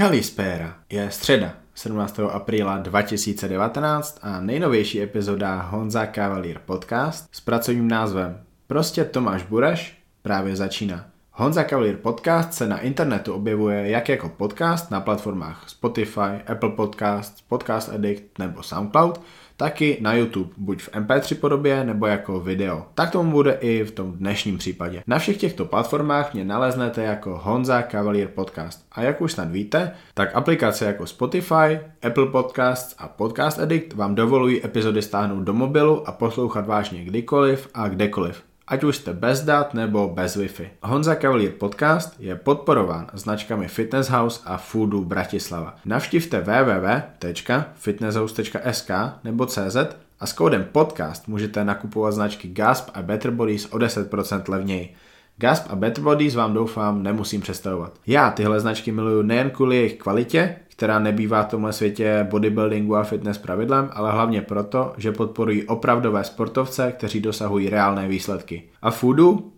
Kalispera je středa 17. apríla 2019 a nejnovější epizoda Honza Cavalier podcast s pracovním názvem Prostě Tomáš Buraš právě začíná. Honza Cavalier podcast se na internetu objevuje jak jako podcast na platformách Spotify, Apple Podcast, Podcast Addict nebo SoundCloud, taky na YouTube, buď v MP3 podobě nebo jako video. Tak tomu bude i v tom dnešním případě. Na všech těchto platformách mě naleznete jako Honza Cavalier Podcast. A jak už snad víte, tak aplikace jako Spotify, Apple Podcasts a Podcast Addict vám dovolují epizody stáhnout do mobilu a poslouchat vážně kdykoliv a kdekoliv ať už jste bez dat nebo bez Wi-Fi. Honza Cavalier Podcast je podporován značkami Fitness House a Foodu Bratislava. Navštivte www.fitnesshouse.sk nebo CZ a s kódem podcast můžete nakupovat značky Gasp a Better Bodies o 10% levněji. Gasp a Better Bodies vám doufám nemusím představovat. Já tyhle značky miluju nejen kvůli jejich kvalitě, která nebývá v tomhle světě bodybuildingu a fitness pravidlem, ale hlavně proto, že podporují opravdové sportovce, kteří dosahují reálné výsledky. A foodu?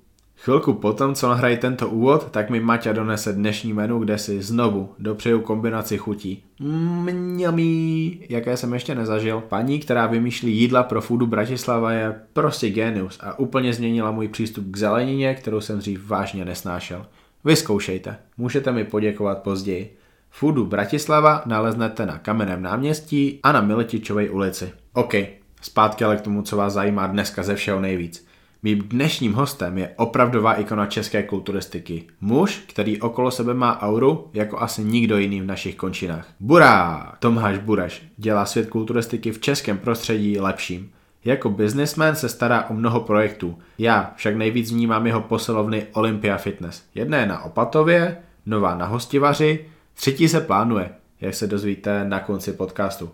Chvilku potom, co nahrají tento úvod, tak mi Maťa donese dnešní menu, kde si znovu dopřeju kombinaci chutí. Mňamí, jaké jsem ještě nezažil. Paní, která vymýšlí jídla pro Foodu Bratislava je prostě genius a úplně změnila můj přístup k zelenině, kterou jsem dřív vážně nesnášel. Vyzkoušejte, můžete mi poděkovat později. Foodu Bratislava naleznete na Kamenném náměstí a na Miletičové ulici. OK, zpátky ale k tomu, co vás zajímá dneska ze všeho nejvíc. Mým dnešním hostem je opravdová ikona české kulturistiky. Muž, který okolo sebe má auru jako asi nikdo jiný v našich končinách. Burá! Tomáš Buraš dělá svět kulturistiky v českém prostředí lepším. Jako businessman se stará o mnoho projektů. Já však nejvíc vnímám jeho posilovny Olympia Fitness. Jedna je na Opatově, nová na Hostivaři, třetí se plánuje, jak se dozvíte na konci podcastu.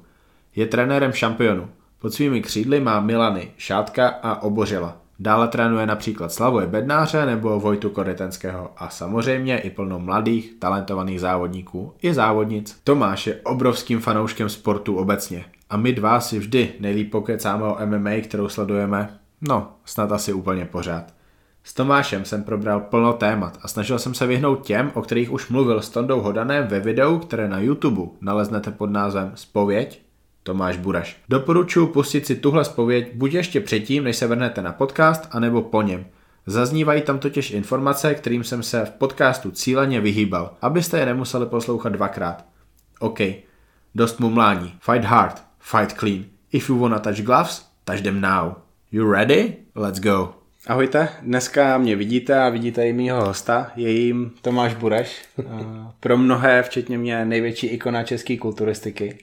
Je trenérem šampionu. Pod svými křídly má Milany, Šátka a Obořila. Dále trénuje například Slavoje Bednáře nebo Vojtu Korytenského a samozřejmě i plno mladých, talentovaných závodníků i závodnic. Tomáš je obrovským fanouškem sportu obecně a my dva si vždy nejlíp pokecáme o MMA, kterou sledujeme, no, snad asi úplně pořád. S Tomášem jsem probral plno témat a snažil jsem se vyhnout těm, o kterých už mluvil s Tondou Hodanem ve videu, které na YouTube naleznete pod názvem Spověď Tomáš Buraš. Doporučuji pustit si tuhle spověď buď ještě předtím, než se vrhnete na podcast, anebo po něm. Zaznívají tam totiž informace, kterým jsem se v podcastu cíleně vyhýbal, abyste je nemuseli poslouchat dvakrát. OK, dost mumlání. Fight hard, fight clean. If you wanna touch gloves, touch them now. You ready? Let's go. Ahojte, dneska mě vidíte a vidíte i mýho hosta, je jim Tomáš Bureš. Pro mnohé, včetně mě, největší ikona české kulturistiky.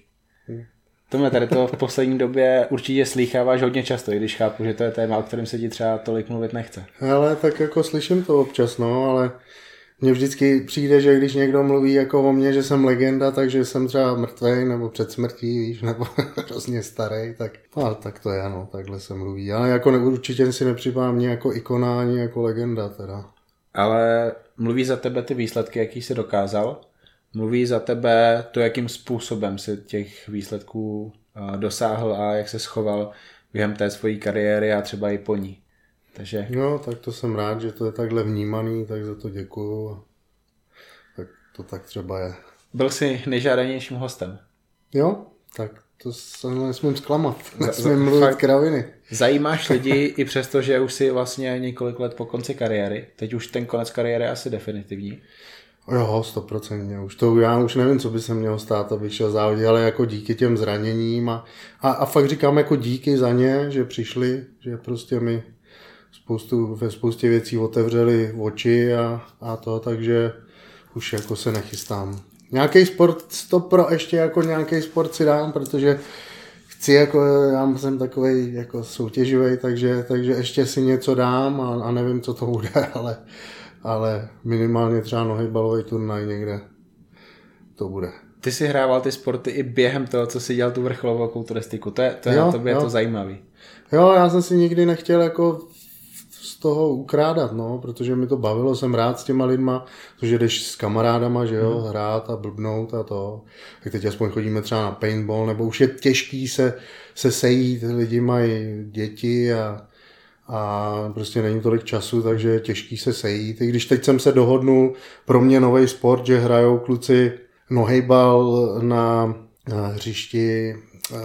Tohle tady to v poslední době určitě slýcháváš hodně často, i když chápu, že to je téma, o kterém se ti třeba tolik mluvit nechce. Ale tak jako slyším to občas, no, ale mně vždycky přijde, že když někdo mluví jako o mně, že jsem legenda, takže jsem třeba mrtvý nebo před smrtí, víš, nebo hrozně starý, tak, no, tak to je, no, takhle se mluví. Ale jako ne, určitě si nepřipadám ani jako ikona, ani jako legenda teda. Ale mluví za tebe ty výsledky, jaký jsi dokázal? Mluví za tebe to, jakým způsobem se těch výsledků dosáhl a jak se schoval během té svojí kariéry a třeba i po ní. Takže... No, tak to jsem rád, že to je takhle vnímaný, tak za to děkuju. Tak to tak třeba je. Byl jsi nejžádanějším hostem. Jo, tak to se nesmím zklamat. Nesmím mluvit fakt, kraviny. Zajímáš lidi i přesto, že už si vlastně několik let po konci kariéry. Teď už ten konec kariéry je asi definitivní. Jo, stoprocentně. Už to, já už nevím, co by se mělo stát, abych šel závodit, ale jako díky těm zraněním a, a, a fakt říkám jako díky za ně, že přišli, že prostě mi spoustu, ve spoustě věcí otevřeli oči a, a to, takže už jako se nechystám. Nějaký sport, to pro ještě jako nějaký sport si dám, protože chci jako, já jsem takový jako soutěživý, takže, takže ještě si něco dám a, a nevím, co to bude, ale ale minimálně třeba nohy balový turnaj někde to bude. Ty si hrával ty sporty i během toho, co si dělal tu vrcholovou kulturistiku. To je, to je jo, na tobě jo. to zajímavý. Jo, já jsem si nikdy nechtěl jako z toho ukrádat, no, protože mi to bavilo, jsem rád s těma lidma, protože jdeš s kamarádama, že jo, hmm. hrát a blbnout a to. Tak teď aspoň chodíme třeba na paintball, nebo už je těžký se, se sejít, lidi mají děti a a prostě není tolik času, takže je těžký se sejít. I když teď jsem se dohodnul, pro mě nový sport, že hrajou kluci nohejbal na, na hřišti, uh,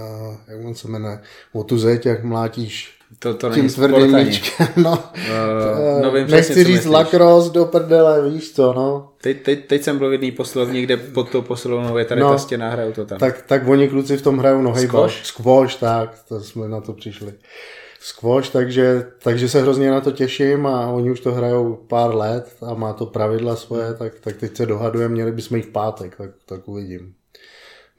jak on se jmenuje, o tu zeď, jak mlátíš to, to tím tvrdým míčkem, no. Uh, no vím Nechci přesně, říct lacrosse do prdele, víš co, no. Teď, teď, teď jsem byl v jedný posilovně, kde pod tou posilovnou je tady no, ta stěna, hrajou to tam. Tak, tak oni kluci v tom hrajou nohejbal. Squash? Squash, tak, to jsme na to přišli. Squash, takže, takže se hrozně na to těším a oni už to hrajou pár let a má to pravidla svoje, tak, tak teď se dohadujeme, měli bychom jít v pátek, tak, tak uvidím.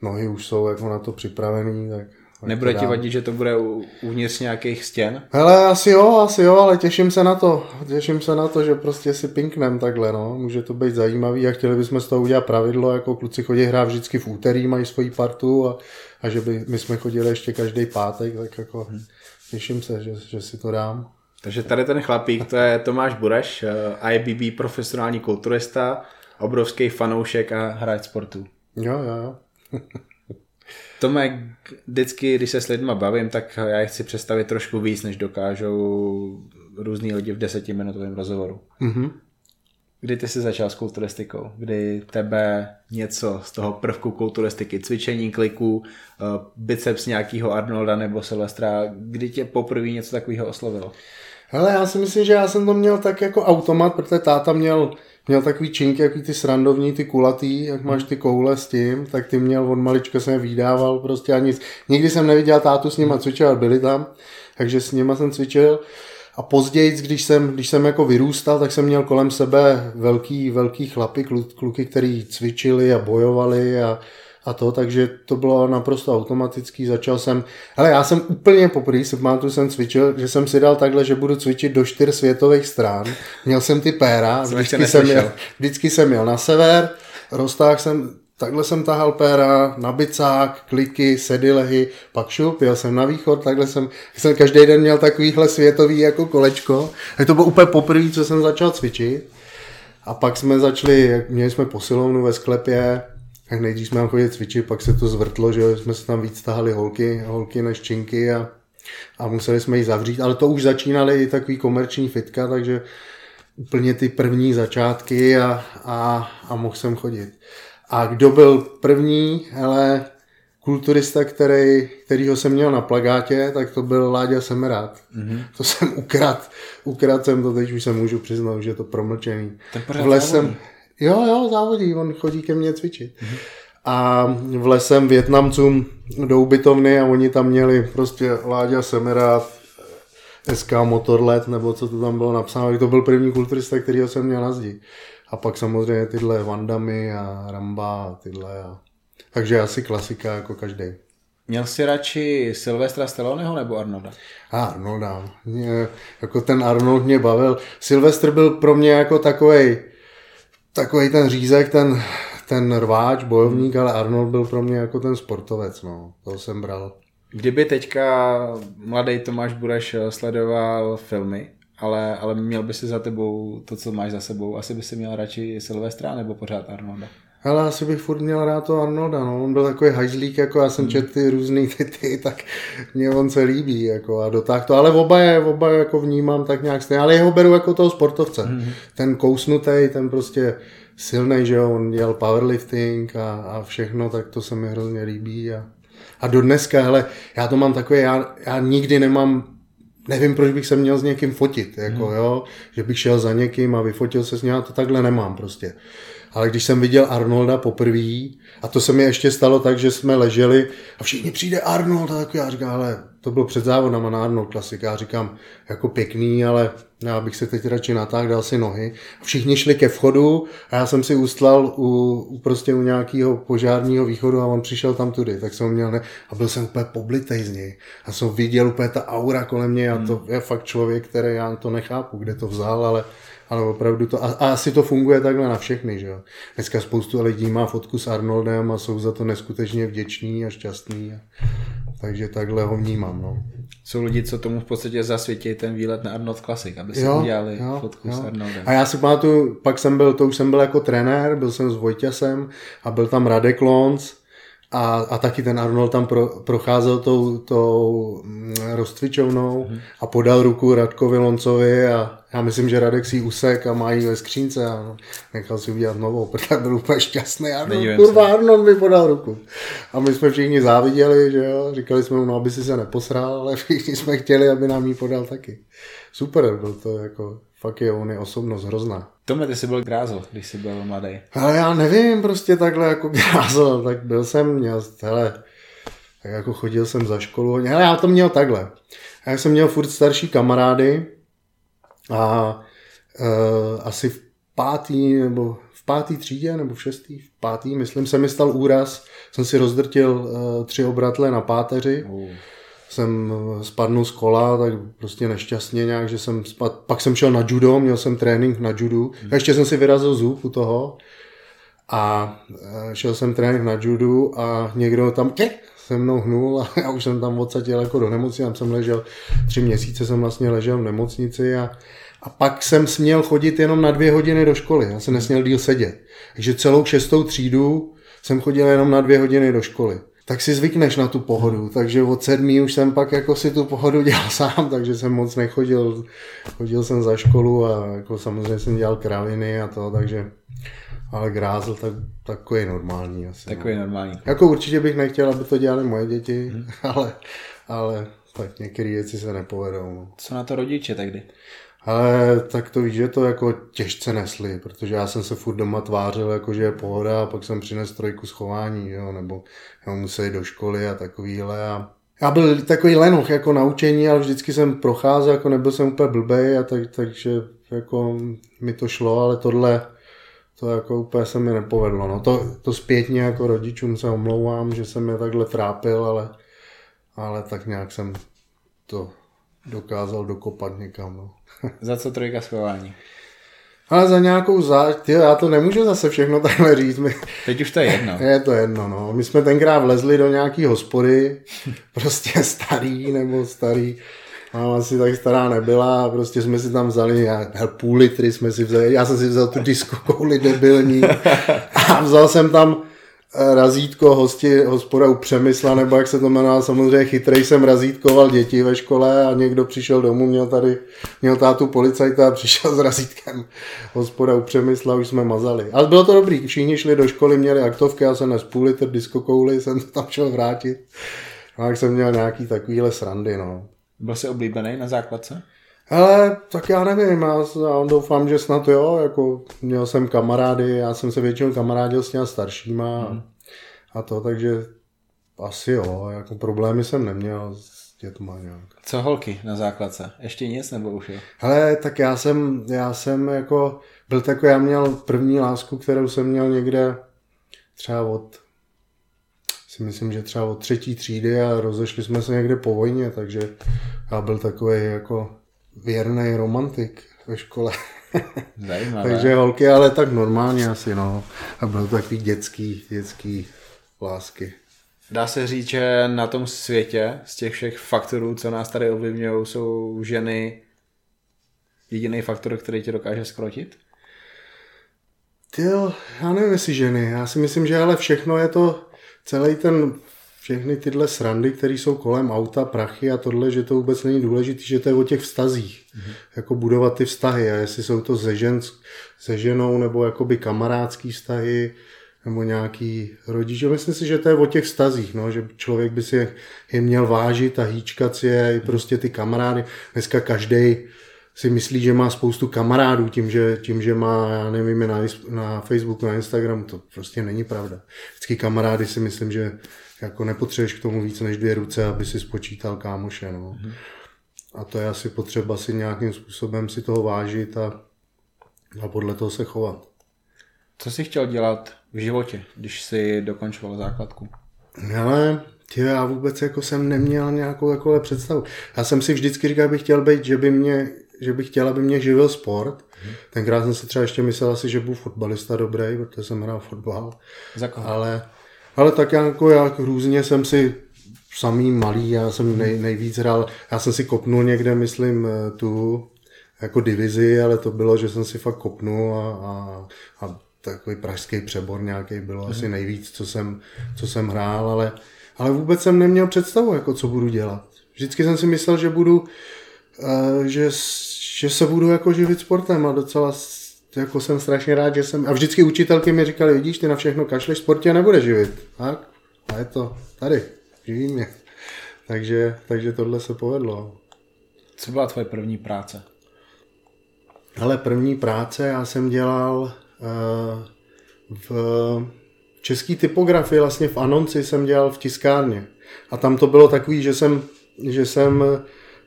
Nohy už jsou jako na to připravený, tak Nebude ti vadit, že to bude uvnitř nějakých stěn? Hele, asi jo, asi jo, ale těším se na to. Těším se na to, že prostě si pinknem takhle, no. Může to být zajímavý a chtěli bychom z toho udělat pravidlo, jako kluci chodí hrát vždycky v úterý, mají svoji partu a, a že by my jsme chodili ještě každý pátek, tak jako hmm. těším se, že, že si to dám. Takže tady ten chlapík, to je Tomáš Bureš, eh, IBB profesionální kulturista, obrovský fanoušek a hráč sportu. Jo, jo, jo. Tomek, vždycky, když se s lidmi bavím, tak já je chci představit trošku víc, než dokážou různý lidi v desetiminutovém rozhovoru. Mm-hmm. Kdy ty jsi začal s kulturistikou? Kdy tebe něco z toho prvku kulturistiky, cvičení kliků, eh, biceps nějakého Arnolda nebo Silvestra, kdy tě poprvé něco takového oslovilo? Hele, já si myslím, že já jsem to měl tak jako automat, protože táta měl měl takový činky, jaký ty srandovní, ty kulatý, jak máš ty koule s tím, tak ty měl od malička jsem je vydával prostě a nic. Nikdy jsem neviděl tátu s nima cvičit, ale byli tam, takže s nima jsem cvičil. A později, když jsem, když jsem jako vyrůstal, tak jsem měl kolem sebe velký, velký chlapy, kluky, který cvičili a bojovali a, a to, takže to bylo naprosto automatický. Začal jsem, ale já jsem úplně poprvé, si pamatuju, jsem cvičil, že jsem si dal takhle, že budu cvičit do čtyř světových stran. Měl jsem ty péra, vždycky jsem, jel, vždycky jsem jel na sever, roztáhl jsem, takhle jsem tahal péra, na bicák, kliky, sedilehy, pak šup, jel jsem na východ, takhle jsem, jsem každý den měl takovýhle světový jako kolečko. A to bylo úplně poprvé, co jsem začal cvičit. A pak jsme začali, měli jsme posilovnu ve sklepě, tak nejdřív jsme tam chodili cvičit, pak se to zvrtlo, že jsme se tam víc tahali holky, holky než činky a, a museli jsme ji zavřít, ale to už začínaly i takový komerční fitka, takže úplně ty první začátky a, a, a mohl jsem chodit. A kdo byl první, ale kulturista, který, kterýho jsem měl na plagátě, tak to byl Láďa Semerát. Mm-hmm. To jsem ukrad. Ukrad jsem to, teď už se můžu přiznat, že je to promlčený. V lesem, Jo, jo, závodí, on chodí ke mně cvičit. Mm-hmm. A v lesem Větnamcům do ubytovny a oni tam měli prostě Láďa Semera, SK Motorlet, nebo co to tam bylo napsáno. To byl první kulturista, který jsem měl na zdi. A pak samozřejmě tyhle Vandamy a Ramba a tyhle. A... Takže asi klasika jako každý. Měl jsi radši Silvestra Stalloneho nebo Arnolda? A Arnolda. Mě, jako ten Arnold mě bavil. Silvestr byl pro mě jako takovej takový ten řízek, ten, ten rváč, bojovník, ale Arnold byl pro mě jako ten sportovec, no. To jsem bral. Kdyby teďka mladý Tomáš Bureš sledoval filmy, ale, ale měl by si za tebou to, co máš za sebou, asi by si měl radši Silvestra nebo pořád Arnolda? Ale asi bych furt měl rád to Arnolda, no. On byl takový hajzlík, jako já jsem hmm. četl ty různý ty, ty, tak mě on se líbí, jako a dotáh to. Ale oba je, oba jako vnímám tak nějak stejně, ale jeho beru jako toho sportovce. Hmm. Ten kousnutý, ten prostě silný, že jo, on dělal powerlifting a, a všechno, tak to se mi hrozně líbí a, a do dneska, hele, já to mám takové, já, já nikdy nemám nevím, proč bych se měl s někým fotit, jako hmm. jo, že bych šel za někým a vyfotil se s ním, to takhle nemám prostě ale když jsem viděl Arnolda poprvé, a to se mi ještě stalo tak, že jsme leželi a všichni přijde Arnold a tak já říkám, ale to bylo před závodama na Arnold Classic, já říkám, jako pěkný, ale já bych se teď radši natáhl, dal si nohy. Všichni šli ke vchodu a já jsem si ustlal u, u prostě u nějakého požárního východu a on přišel tam tudy, tak jsem měl ne, a byl jsem úplně poblitej z něj. A jsem viděl úplně ta aura kolem mě a to je fakt člověk, který já to nechápu, kde to vzal, ale ale opravdu to, a, a asi to funguje takhle na všechny, že jo. Dneska spoustu lidí má fotku s Arnoldem a jsou za to neskutečně vděční a šťastní. A, takže takhle ho vnímám, no. Jsou lidi, co tomu v podstatě zasvětí ten výlet na Arnold Classic, aby si jo, udělali jo, fotku jo. s Arnoldem. A já si pamatuju, pak jsem byl, to už jsem byl jako trenér, byl jsem s Vojtěsem a byl tam Radek Lons A, a taky ten Arnold tam pro, procházel tou, tou mm, rozcvičovnou hmm. a podal ruku Radkovi Loncovi a já myslím, že Radek si usek a má ji ve skřínce a nechal si udělat novou, protože byl úplně šťastný. Arnold, kurva, Arnold mi podal ruku. A my jsme všichni záviděli, že jo, říkali jsme mu, no, aby si se neposral, ale všichni jsme chtěli, aby nám ji podal taky. Super, byl to jako, fakt je, on je osobnost hrozná. Tomhle ty jsi byl grázel, když jsi byl mladý. Ale já nevím, prostě takhle jako grázel, tak byl jsem, měl, hele, tak jako chodil jsem za školu, ale já to měl takhle. Já jsem měl furt starší kamarády a uh, asi v pátý nebo v pátý třídě nebo v šestý, v pátý, myslím, se mi stal úraz. Jsem si rozdrtil uh, tři obratle na páteři. Uh jsem spadnul z kola, tak prostě nešťastně nějak, že jsem spad... pak jsem šel na judo, měl jsem trénink na judu, hmm. ještě jsem si vyrazil zub u toho a e, šel jsem trénink na judu a někdo tam tě, se mnou hnul a já už jsem tam odsaděl jako do nemocnice, tam jsem ležel, tři měsíce jsem vlastně ležel v nemocnici a, a pak jsem směl chodit jenom na dvě hodiny do školy, já jsem nesměl díl sedět. Takže celou šestou třídu jsem chodil jenom na dvě hodiny do školy tak si zvykneš na tu pohodu, takže od sedmí už jsem pak jako si tu pohodu dělal sám, takže jsem moc nechodil, chodil jsem za školu a jako samozřejmě jsem dělal kraviny a to, takže ale grázel tak, takový normální asi. Takový no. normální. Jako určitě bych nechtěl, aby to dělali moje děti, hmm. ale, ale tak některé věci se nepovedou. No. Co na to rodiče tehdy? Ale tak to víš, že to jako těžce nesli, protože já jsem se furt doma tvářil, jako že je pohoda a pak jsem přines trojku schování, jo, nebo já musel jít do školy a takovýhle a já byl takový lenoch jako naučení, ale vždycky jsem procházel, jako nebyl jsem úplně blbej a tak, takže jako mi to šlo, ale tohle to jako úplně se mi nepovedlo. No. To, to zpětně jako rodičům se omlouvám, že jsem je takhle trápil, ale, ale tak nějak jsem to dokázal dokopat někam. No. za co trojka schování? Ale za nějakou záž... Ty, já to nemůžu zase všechno takhle říct. My... Teď už to je jedno. Je to jedno, no. My jsme tenkrát vlezli do nějaký hospody, prostě starý nebo starý. Máma asi tak stará nebyla a prostě jsme si tam vzali hel, půl litry jsme si vzali, já jsem si vzal tu disku kouli debilní a vzal jsem tam razítko hosti, hospoda u Přemysla, nebo jak se to jmenuje, samozřejmě chytrej jsem razítkoval děti ve škole a někdo přišel domů, měl tady, měl tátu policajta a přišel s razítkem hospoda u Přemysla, už jsme mazali. Ale bylo to dobrý, všichni šli do školy, měli aktovky, já jsem nes půl litr diskokouly, jsem to tam šel vrátit. A jak jsem měl nějaký takovýhle srandy, no. Byl jsi oblíbený na základce? Ale tak já nevím, já, já doufám, že snad jo, jako měl jsem kamarády, já jsem se většinou kamarádil s těma staršíma hmm. a to, takže asi jo, jako problémy jsem neměl s dětma nějak. Co holky na základce? Ještě nic nebo už jo? Hele, tak já jsem, já jsem jako, byl takový, já měl první lásku, kterou jsem měl někde třeba od si myslím, že třeba od třetí třídy a rozešli jsme se někde po vojně, takže já byl takový jako věrný romantik ve škole. Zajímavé. Takže holky, ale tak normálně asi, no. A byl to takový dětský, dětský lásky. Dá se říct, že na tom světě z těch všech faktorů, co nás tady ovlivňují, jsou ženy jediný faktor, který tě dokáže skrotit? Jo, já nevím, jestli ženy. Já si myslím, že ale všechno je to, celý ten všechny tyhle srandy, které jsou kolem auta, prachy a tohle, že to vůbec není důležité, že to je o těch vztazích. Mm-hmm. Jako budovat ty vztahy a jestli jsou to se, žen, se ženou nebo jakoby kamarádský vztahy nebo nějaký rodič. Myslím si, že to je o těch vztazích, no, že člověk by si je, je měl vážit a hýčkat si je, i prostě ty kamarády. Dneska každý si myslí, že má spoustu kamarádů tím, že, tím, že má, já nevím, na, na Facebooku, na Instagramu, to prostě není pravda. Vždycky kamarády si myslím, že jako nepotřebuješ k tomu víc než dvě ruce, aby si spočítal kámoše. No. Mm-hmm. A to je asi potřeba si nějakým způsobem si toho vážit a, a podle toho se chovat. Co jsi chtěl dělat v životě, když jsi dokončoval základku? Ale tě, já vůbec jako jsem neměl nějakou takovou představu. Já jsem si vždycky říkal, bych chtěl být, že by mě, že bych chtěl, aby mě živil sport. Hmm. Tenkrát jsem si třeba ještě myslel asi, že budu fotbalista dobrý, protože jsem hrál fotbal. Za koho? Ale ale tak jako já různě jsem si samý malý, já jsem nej, nejvíc hrál, já jsem si kopnul někde, myslím, tu jako divizi, ale to bylo, že jsem si fakt kopnul a, a, a takový pražský přebor nějaký bylo asi asi co jsem, co jsem hrál, ale, ale vůbec jsem neměl představu, jako co budu dělat. Vždycky jsem si myslel, že budu, že, že se budu jako živit sportem a docela jako jsem strašně rád, že jsem, a vždycky učitelky mi říkali, vidíš, ty na všechno kašleš, sportě nebude živit. Tak, a je to tady, živí mě. Takže, takže tohle se povedlo. Co byla tvoje první práce? Ale první práce já jsem dělal uh, v české typografii, vlastně v Anonci jsem dělal v tiskárně. A tam to bylo takový, že jsem, že jsem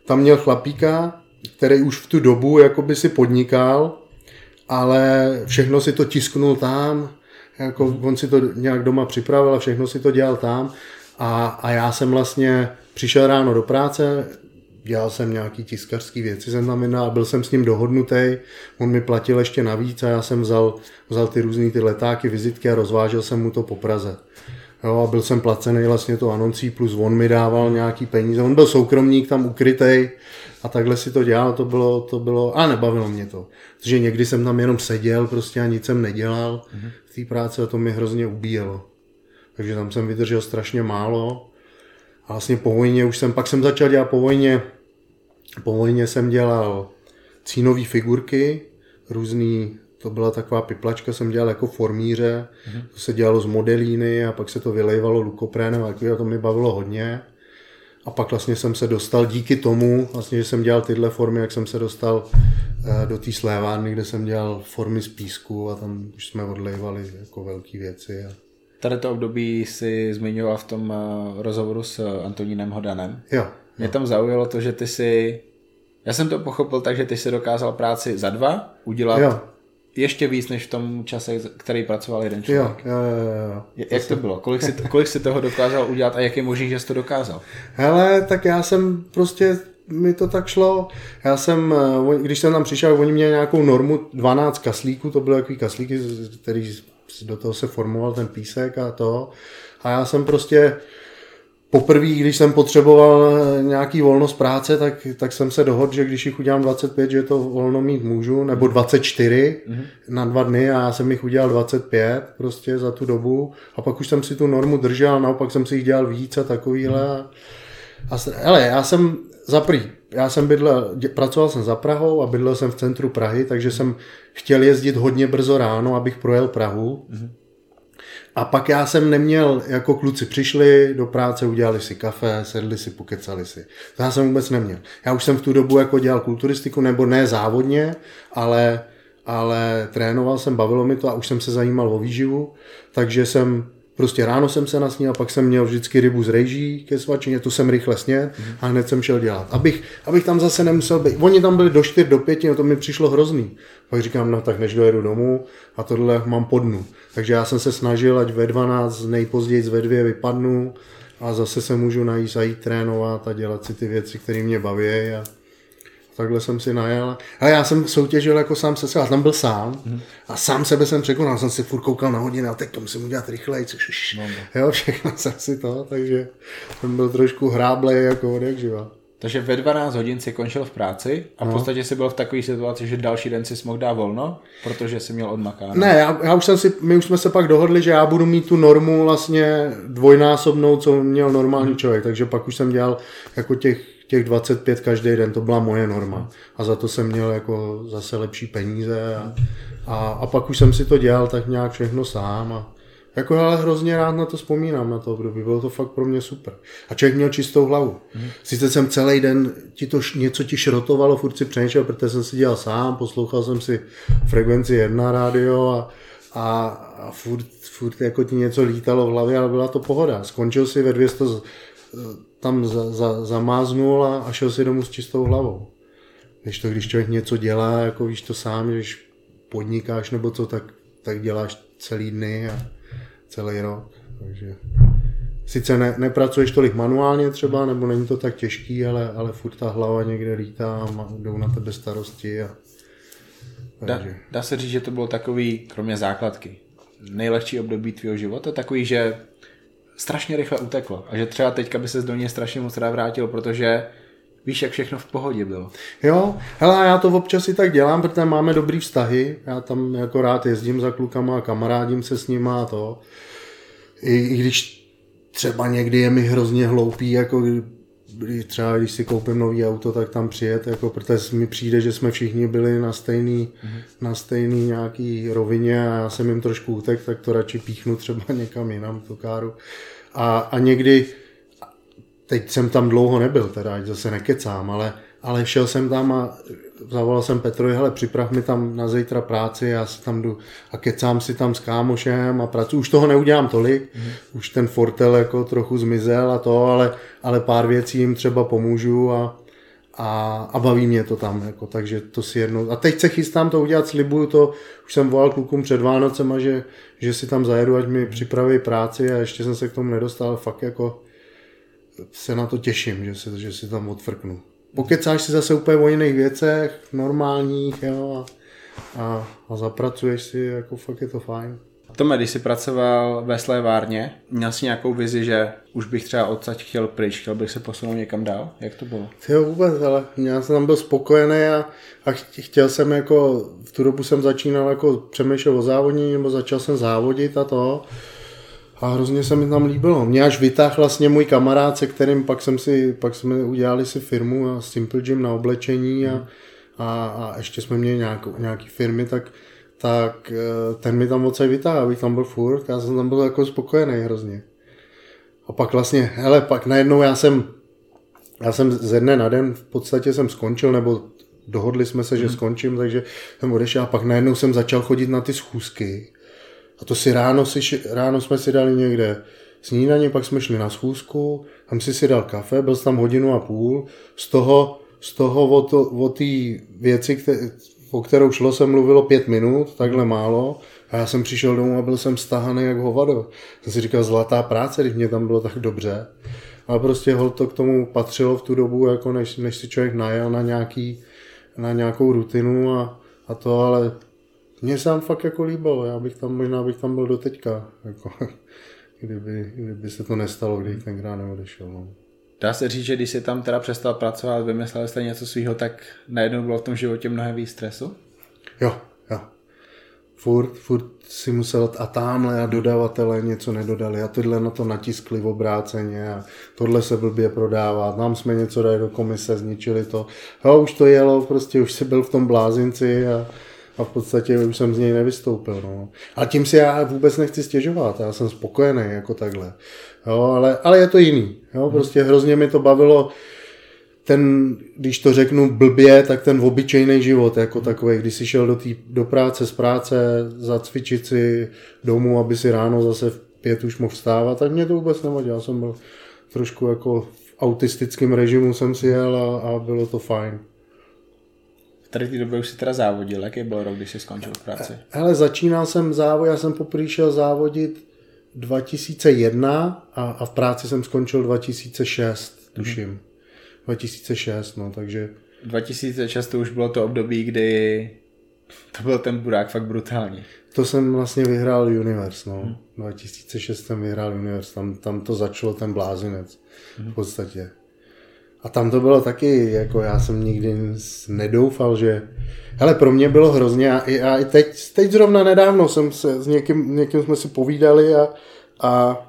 tam měl chlapíka, který už v tu dobu jakoby si podnikal, ale všechno si to tisknul tam, jako on si to nějak doma připravil a všechno si to dělal tam a, a já jsem vlastně přišel ráno do práce, dělal jsem nějaký tiskařský věci, jsem tam a byl jsem s ním dohodnutý, on mi platil ještě navíc a já jsem vzal, vzal ty různé ty letáky, vizitky a rozvážel jsem mu to po Praze. Jo, a byl jsem placený vlastně to anoncí, plus on mi dával nějaký peníze. On byl soukromník tam ukrytej a takhle si to dělal, to bylo, to bylo, a nebavilo mě to. Protože někdy jsem tam jenom seděl prostě a nic jsem nedělal mm-hmm. v té práci a to mi hrozně ubíjelo. Takže tam jsem vydržel strašně málo. A vlastně po vojně už jsem, pak jsem začal dělat po vojně, po vojně jsem dělal cínové figurky, různý, to byla taková piplačka, jsem dělal jako formíře, mm-hmm. to se dělalo z modelíny a pak se to vylejvalo lukoprénem a to mi bavilo hodně. A pak vlastně jsem se dostal díky tomu, vlastně, že jsem dělal tyhle formy, jak jsem se dostal eh, do té slévárny, kde jsem dělal formy z písku a tam už jsme odlejvali jako velké věci. A... Tady to období si zmiňoval v tom eh, rozhovoru s Antonínem Hodanem. Jo. Mě tam zaujalo to, že ty si, já jsem to pochopil tak, že ty si dokázal práci za dva udělat jo ještě víc než v tom čase, který pracoval jeden člověk. Jo, jo, jo. jo. Jak to, to bylo? Kolik si, kolik si toho dokázal udělat a jak je možný, že jsi to dokázal? Hele, tak já jsem prostě mi to tak šlo. Já jsem, eh, když jsem tam přišel, oni měli nějakou normu 12 kaslíků, to byly takový kaslíky, který do toho se formoval ten písek a to. A já jsem prostě poprvé, když jsem potřeboval nějaký volnost práce, tak, tak jsem se dohodl, že když jich udělám 25, že to volno mít můžu, nebo 24 mm-hmm. na dva dny a já jsem jich udělal 25 prostě za tu dobu a pak už jsem si tu normu držel, naopak jsem si jich dělal víc a takovýhle. Mm-hmm. A, hele, já jsem za prý, já jsem bydlel, pracoval jsem za Prahou a bydlel jsem v centru Prahy, takže jsem chtěl jezdit hodně brzo ráno, abych projel Prahu. Mm-hmm a pak já jsem neměl, jako kluci přišli do práce, udělali si kafe, sedli si, pokecali si. To já jsem vůbec neměl. Já už jsem v tu dobu jako dělal kulturistiku, nebo ne závodně, ale, ale trénoval jsem, bavilo mi to a už jsem se zajímal o výživu, takže jsem Prostě ráno jsem se nasnil a pak jsem měl vždycky rybu z rejží ke svačině, tu jsem rychle sněd a hned jsem šel dělat. Abych, abych tam zase nemusel být. Oni tam byli do 4, do 5, no to mi přišlo hrozný. Pak říkám, no tak než dojedu domů a tohle mám po dnu. Takže já jsem se snažil, ať ve 12, nejpozději ve 2 vypadnu a zase se můžu najít a jít trénovat a dělat si ty věci, které mě baví. A takhle jsem si najel. Ale já jsem soutěžil jako sám se a tam byl sám. Mm-hmm. A sám sebe jsem překonal, jsem si furt koukal na hodiny, a teď to musím udělat rychleji, což no, no. jo, všechno jsem si to, takže jsem byl trošku hráblej jako odek živa. Takže ve 12 hodin si končil v práci a v no. podstatě si byl v takové situaci, že další den si mohl dát volno, protože si měl odmakáno. Ne, já, já, už jsem si, my už jsme se pak dohodli, že já budu mít tu normu vlastně dvojnásobnou, co měl normální hmm. člověk, takže pak už jsem dělal jako těch, těch 25 každý den, to byla moje norma. A za to jsem měl jako zase lepší peníze a, a, a pak už jsem si to dělal tak nějak všechno sám a, jako ale hrozně rád na to vzpomínám, na to období. Bylo to fakt pro mě super. A člověk měl čistou hlavu. Mm. Sice jsem celý den ti to něco ti šrotovalo, furt si přemýšlel, protože jsem si dělal sám, poslouchal jsem si frekvenci jedna rádio a, a, a furt, furt jako ti něco lítalo v hlavě, ale byla to pohoda. Skončil si ve 200, tam za, za, zamáznul a, a šel si domů s čistou hlavou. Když to, když člověk něco dělá, jako víš to sám, když podnikáš nebo co, tak, tak děláš celý dny a, celý rok. Takže sice ne, nepracuješ tolik manuálně třeba, nebo není to tak těžký, ale, ale furt ta hlava někde lítá a jdou na tebe starosti. A, dá, dá se říct, že to bylo takový, kromě základky, nejlehčí období tvého života, takový, že strašně rychle uteklo a že třeba teďka by se do něj strašně moc rád vrátil, protože víš, jak všechno v pohodě bylo. Jo, hele, já to občas i tak dělám, protože máme dobrý vztahy, já tam jako rád jezdím za klukama kamarádím se s nima a to. I, i když třeba někdy je mi hrozně hloupý, jako třeba když si koupím nový auto, tak tam přijet, jako, protože mi přijde, že jsme všichni byli na stejný, mm-hmm. na stejný nějaký rovině a já jsem jim trošku utek, tak to radši píchnu třeba někam jinam, tu káru. A, a někdy, teď jsem tam dlouho nebyl, teda ať zase nekecám, ale, ale šel jsem tam a zavolal jsem Petrovi, hele, připrav mi tam na zítra práci, já si tam jdu a kecám si tam s kámošem a pracuji. Už toho neudělám tolik, mm-hmm. už ten fortel jako trochu zmizel a to, ale, ale pár věcí jim třeba pomůžu a, a, a baví mě to tam, jako, takže to si jednou. A teď se chystám to udělat, slibuju to, už jsem volal klukům před Vánocema, že, že si tam zajedu, ať mi připraví práci a ještě jsem se k tomu nedostal, fakt jako se na to těším, že si, že si tam odfrknu pokecáš si zase úplně o jiných věcech, normálních, jo, a, a, a zapracuješ si, jako fakt je to fajn. Tome, když jsi pracoval ve slévárně, měl jsi nějakou vizi, že už bych třeba odsaď chtěl pryč, chtěl bych se posunout někam dál? Jak to bylo? Jo, vůbec, ale já jsem tam byl spokojený a, a chtěl jsem jako, v tu dobu jsem začínal jako přemýšlet o závodní, nebo začal jsem závodit a to. A hrozně se mi tam líbilo. Mě až vytáhl vlastně můj kamarád, se kterým pak jsem si, pak jsme udělali si firmu a Simple Gym na oblečení a, a, a ještě jsme měli nějakou, nějaký firmy, tak, tak eh, ten mi tam odsaď vytáhl, abych tam byl furt. Já jsem tam byl jako spokojený hrozně. A pak vlastně, hele, pak najednou já jsem, já jsem ze dne na den v podstatě jsem skončil, nebo dohodli jsme se, že hmm. skončím, takže jsem odešel a pak najednou jsem začal chodit na ty schůzky a to si ráno, si, ráno jsme si dali někde snídaně, pak jsme šli na schůzku, tam si si dal kafe, byl tam hodinu a půl, z toho, z toho o, to, o věci, které, o kterou šlo, se mluvilo pět minut, takhle málo, a já jsem přišel domů a byl jsem stahaný jak hovado. Jsem si říkal, zlatá práce, když mě tam bylo tak dobře. Ale prostě hol to k tomu patřilo v tu dobu, jako než, než si člověk najel na, nějaký, na nějakou rutinu a, a to, ale mně se tam fakt jako líbilo, já bych tam, možná bych tam byl do teďka, jako, kdyby, kdyby se to nestalo, když tenkrát neodešel. No. Dá se říct, že když jsi tam teda přestal pracovat, vymyslel jste něco svého, tak najednou bylo v tom životě mnohem víc stresu? Jo, jo. Furt, furt si musel a tamhle a dodavatele něco nedodali a tyhle na to natiskli v obráceně a tohle se blbě prodává, nám jsme něco dali do komise, zničili to. Jo, už to jelo, prostě už si byl v tom blázinci a, a v podstatě už jsem z něj nevystoupil. No. A tím si já vůbec nechci stěžovat, já jsem spokojený jako takhle. Jo, ale, ale je to jiný. Jo, prostě hrozně mi to bavilo ten, když to řeknu blbě, tak ten obyčejný život jako takový, když jsi šel do, tý, do práce, z práce, zacvičit si domů, aby si ráno zase v pět už mohl vstávat, tak mě to vůbec nevadilo. Já jsem byl trošku jako v autistickém režimu jsem si jel a, a bylo to fajn tady té době už si teda závodil. Jaký byl rok, když jsi skončil v práci? Hele, začínal jsem závod, já jsem poprvé šel závodit 2001 a, a v práci jsem skončil 2006, tuším. Hmm. 2006, no, takže... 2006 to už bylo to období, kdy to byl ten burák fakt brutální. To jsem vlastně vyhrál Universe, no. Hmm. 2006 jsem vyhrál Universe, tam, tam to začalo ten blázinec hmm. v podstatě. A tam to bylo taky, jako já jsem nikdy nedoufal, že... Hele, pro mě bylo hrozně, a, a i teď, teď zrovna nedávno jsem se s někým, někým jsme si povídali a, a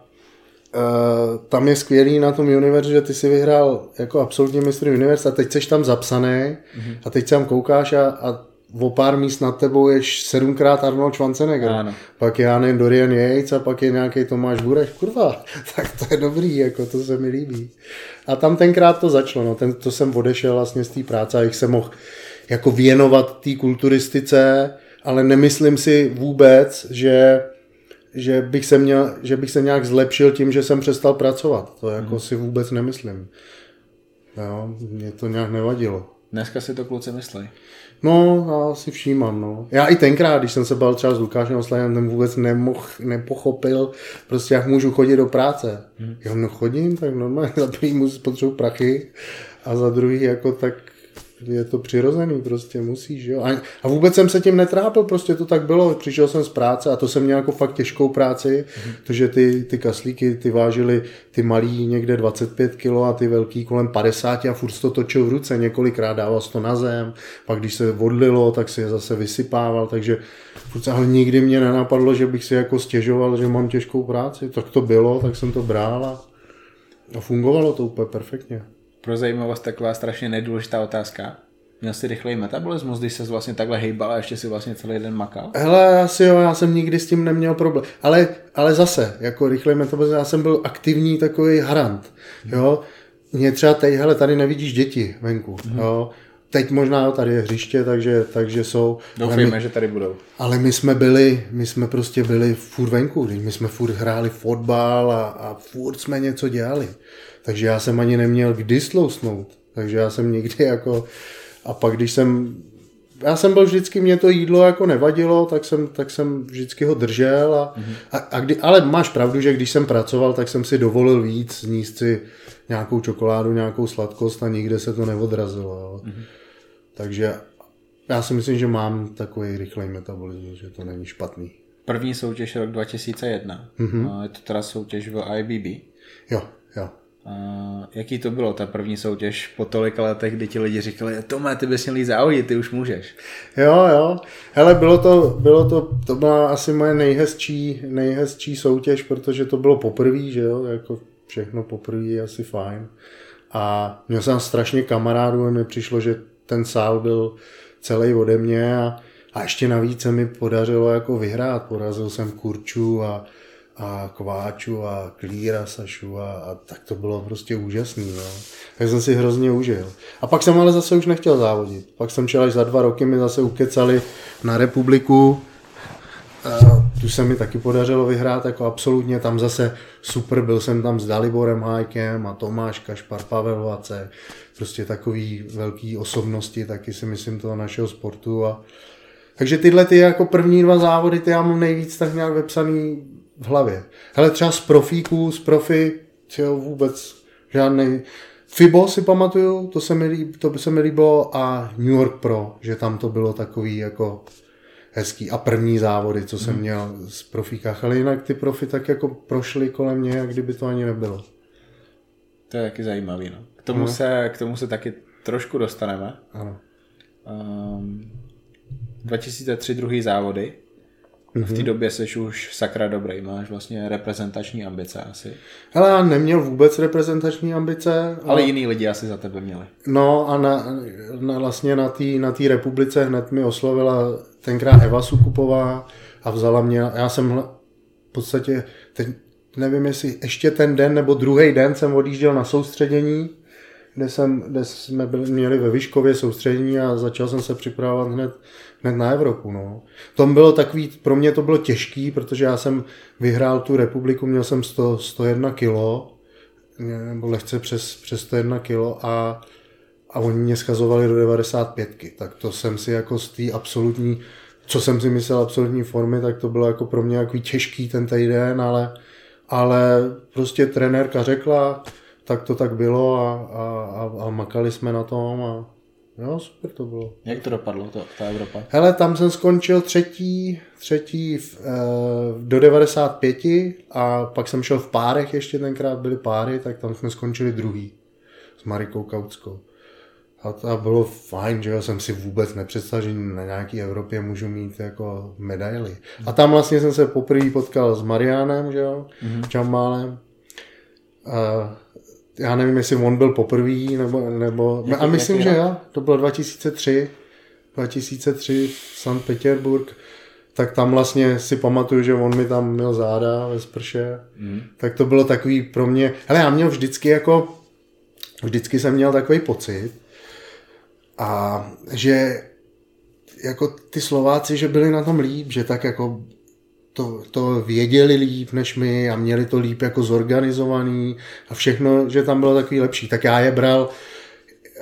Uh, tam je skvělý na tom univerzu, že ty si vyhrál jako absolutní mistr univerz a teď jsi tam zapsaný mm-hmm. a teď se tam koukáš a, a o pár míst nad tebou je sedmkrát Arnold Schwarzenegger. Ano. Pak je, já nevím, Dorian Yates a pak je nějaký Tomáš Bureš. Kurva, tak to je dobrý, jako to se mi líbí. A tam tenkrát to začalo, no, ten, to jsem odešel vlastně z té práce a jich se mohl jako věnovat té kulturistice, ale nemyslím si vůbec, že že bych, se měl, že bych se nějak zlepšil tím, že jsem přestal pracovat. To jako hmm. si vůbec nemyslím. Jo, mě to nějak nevadilo. Dneska si to kluci myslí. No, já si všímám, no. Já i tenkrát, když jsem se bal třeba s Lukášem Oslajem, ten vůbec nemohl, nepochopil, prostě jak můžu chodit do práce. Hmm. Já no chodím, tak normálně za první potřebuji prachy a za druhý jako tak je to přirozený, prostě musíš, jo. A, a vůbec jsem se tím netrápil, prostě to tak bylo, přišel jsem z práce a to jsem měl jako fakt těžkou práci, mm. protože ty, ty kaslíky, ty vážily ty malý někde 25 kg a ty velký kolem 50 a furt to točil v ruce, několikrát dával to na zem, pak když se odlilo, tak si je zase vysypával, takže furt, ale nikdy mě nenapadlo, že bych si jako stěžoval, že mám těžkou práci, tak to bylo, tak jsem to bral a, a fungovalo to úplně perfektně pro zajímavost taková strašně nedůležitá otázka. Měl jsi rychlej metabolismus, když se vlastně takhle hejbal a ještě si vlastně celý den makal? Hele, asi jo, já jsem nikdy s tím neměl problém. Ale, ale zase, jako rychlej metabolismus, já jsem byl aktivní takový harant. Jo? Mě třeba teď, hele, tady nevidíš děti venku. Mm-hmm. Jo? Teď možná tady je hřiště, takže, takže jsou. Doufejme, my, že tady budou. Ale my jsme byli, my jsme prostě byli furt venku, my jsme furt hráli fotbal a, a furt jsme něco dělali. Takže já jsem ani neměl kdy slousnout. Takže já jsem nikdy jako... A pak když jsem... Já jsem byl vždycky, mě to jídlo jako nevadilo, tak jsem, tak jsem vždycky ho držel. A, mm-hmm. a, a kdy, ale máš pravdu, že když jsem pracoval, tak jsem si dovolil víc, sníst si nějakou čokoládu, nějakou sladkost a nikde se to neodrazilo. Jo. Mm-hmm. Takže já si myslím, že mám takový rychlej metabolismus, že to není špatný. První soutěž rok 2001. Mm-hmm. Je to teda soutěž v IBB. Jo, jo. Uh, jaký to bylo, ta první soutěž po tolika letech, kdy ti lidi říkali, Tome, ty bys měl jít závodit, ty už můžeš. Jo, jo. Hele, bylo to, bylo to, to byla asi moje nejhezčí, nejhezčí soutěž, protože to bylo poprvé, že jo, jako všechno poprvé je asi fajn. A měl jsem strašně kamarádů a mi přišlo, že ten sál byl celý ode mě a, a ještě navíc se mi podařilo jako vyhrát. Porazil jsem Kurču a, a Kváču a Klíra Sašu a, a tak to bylo prostě úžasný. No. Tak jsem si hrozně užil. A pak jsem ale zase už nechtěl závodit. Pak jsem šel až za dva roky, mi zase ukecali na republiku. Tu se mi taky podařilo vyhrát jako absolutně. Tam zase super, byl jsem tam s Daliborem Hájkem a Tomáš Kašpar, Pavel Vace. Prostě takový velký osobnosti, taky si myslím toho našeho sportu. A... Takže tyhle ty jako první dva závody, ty já mám nejvíc tak nějak vepsaný v hlavě. Hele, třeba z profíků, z profi, jo, vůbec žádný. Fibo si pamatuju, to se, mi líb, to by se mi líbilo a New York Pro, že tam to bylo takový jako hezký a první závody, co jsem hmm. měl z profíkách, ale jinak ty profi tak jako prošly kolem mě, jak kdyby to ani nebylo. To je taky zajímavý, no. K tomu, no. se, k tomu se taky trošku dostaneme. Ano. Um, 2003 druhý závody, Mm-hmm. V té mhm. době jsi už sakra dobrý, máš vlastně reprezentační ambice asi. Ale já neměl vůbec reprezentační ambice. Ale, ale jiný lidi asi za tebe měli. No a na, na vlastně na té na tý republice hned mi oslovila tenkrát Eva Sukupová a vzala mě, já jsem v podstatě, teď nevím jestli ještě ten den nebo druhý den jsem odjížděl na soustředění, kde, jsem, kde jsme byli, měli ve Vyškově soustředění a začal jsem se připravovat hned hned na Evropu. No. Tom bylo takový, pro mě to bylo těžký, protože já jsem vyhrál tu republiku, měl jsem 100, 101 kilo, nebo lehce přes, přes 101 kilo a, a oni mě schazovali do 95. Tak to jsem si jako z té absolutní, co jsem si myslel absolutní formy, tak to bylo jako pro mě jako těžký ten týden, ale, ale prostě trenérka řekla, tak to tak bylo a, a, a, a makali jsme na tom a, Jo, super to bylo. Jak to dopadlo, to, ta Evropa? Hele, tam jsem skončil třetí, třetí v, e, do 95 a pak jsem šel v párech, ještě tenkrát byly páry, tak tam jsme skončili druhý s Marikou Kautskou. A to bylo fajn, že jo, jsem si vůbec nepředstavil, že na nějaký Evropě můžu mít jako medaily. A tam vlastně jsem se poprvé potkal s Marianem, že jo, mm-hmm. Čambálem. A já nevím, jestli on byl poprvý, nebo, nebo jaký, a myslím, že jo, to bylo 2003, 2003 St. Petersburg, tak tam vlastně si pamatuju, že on mi tam měl záda ve sprše, mm. tak to bylo takový pro mě, hele, já měl vždycky jako, vždycky jsem měl takový pocit, a že jako ty Slováci, že byli na tom líp, že tak jako to, to věděli líp než my a měli to líp jako zorganizovaný a všechno, že tam bylo takový lepší. Tak já je bral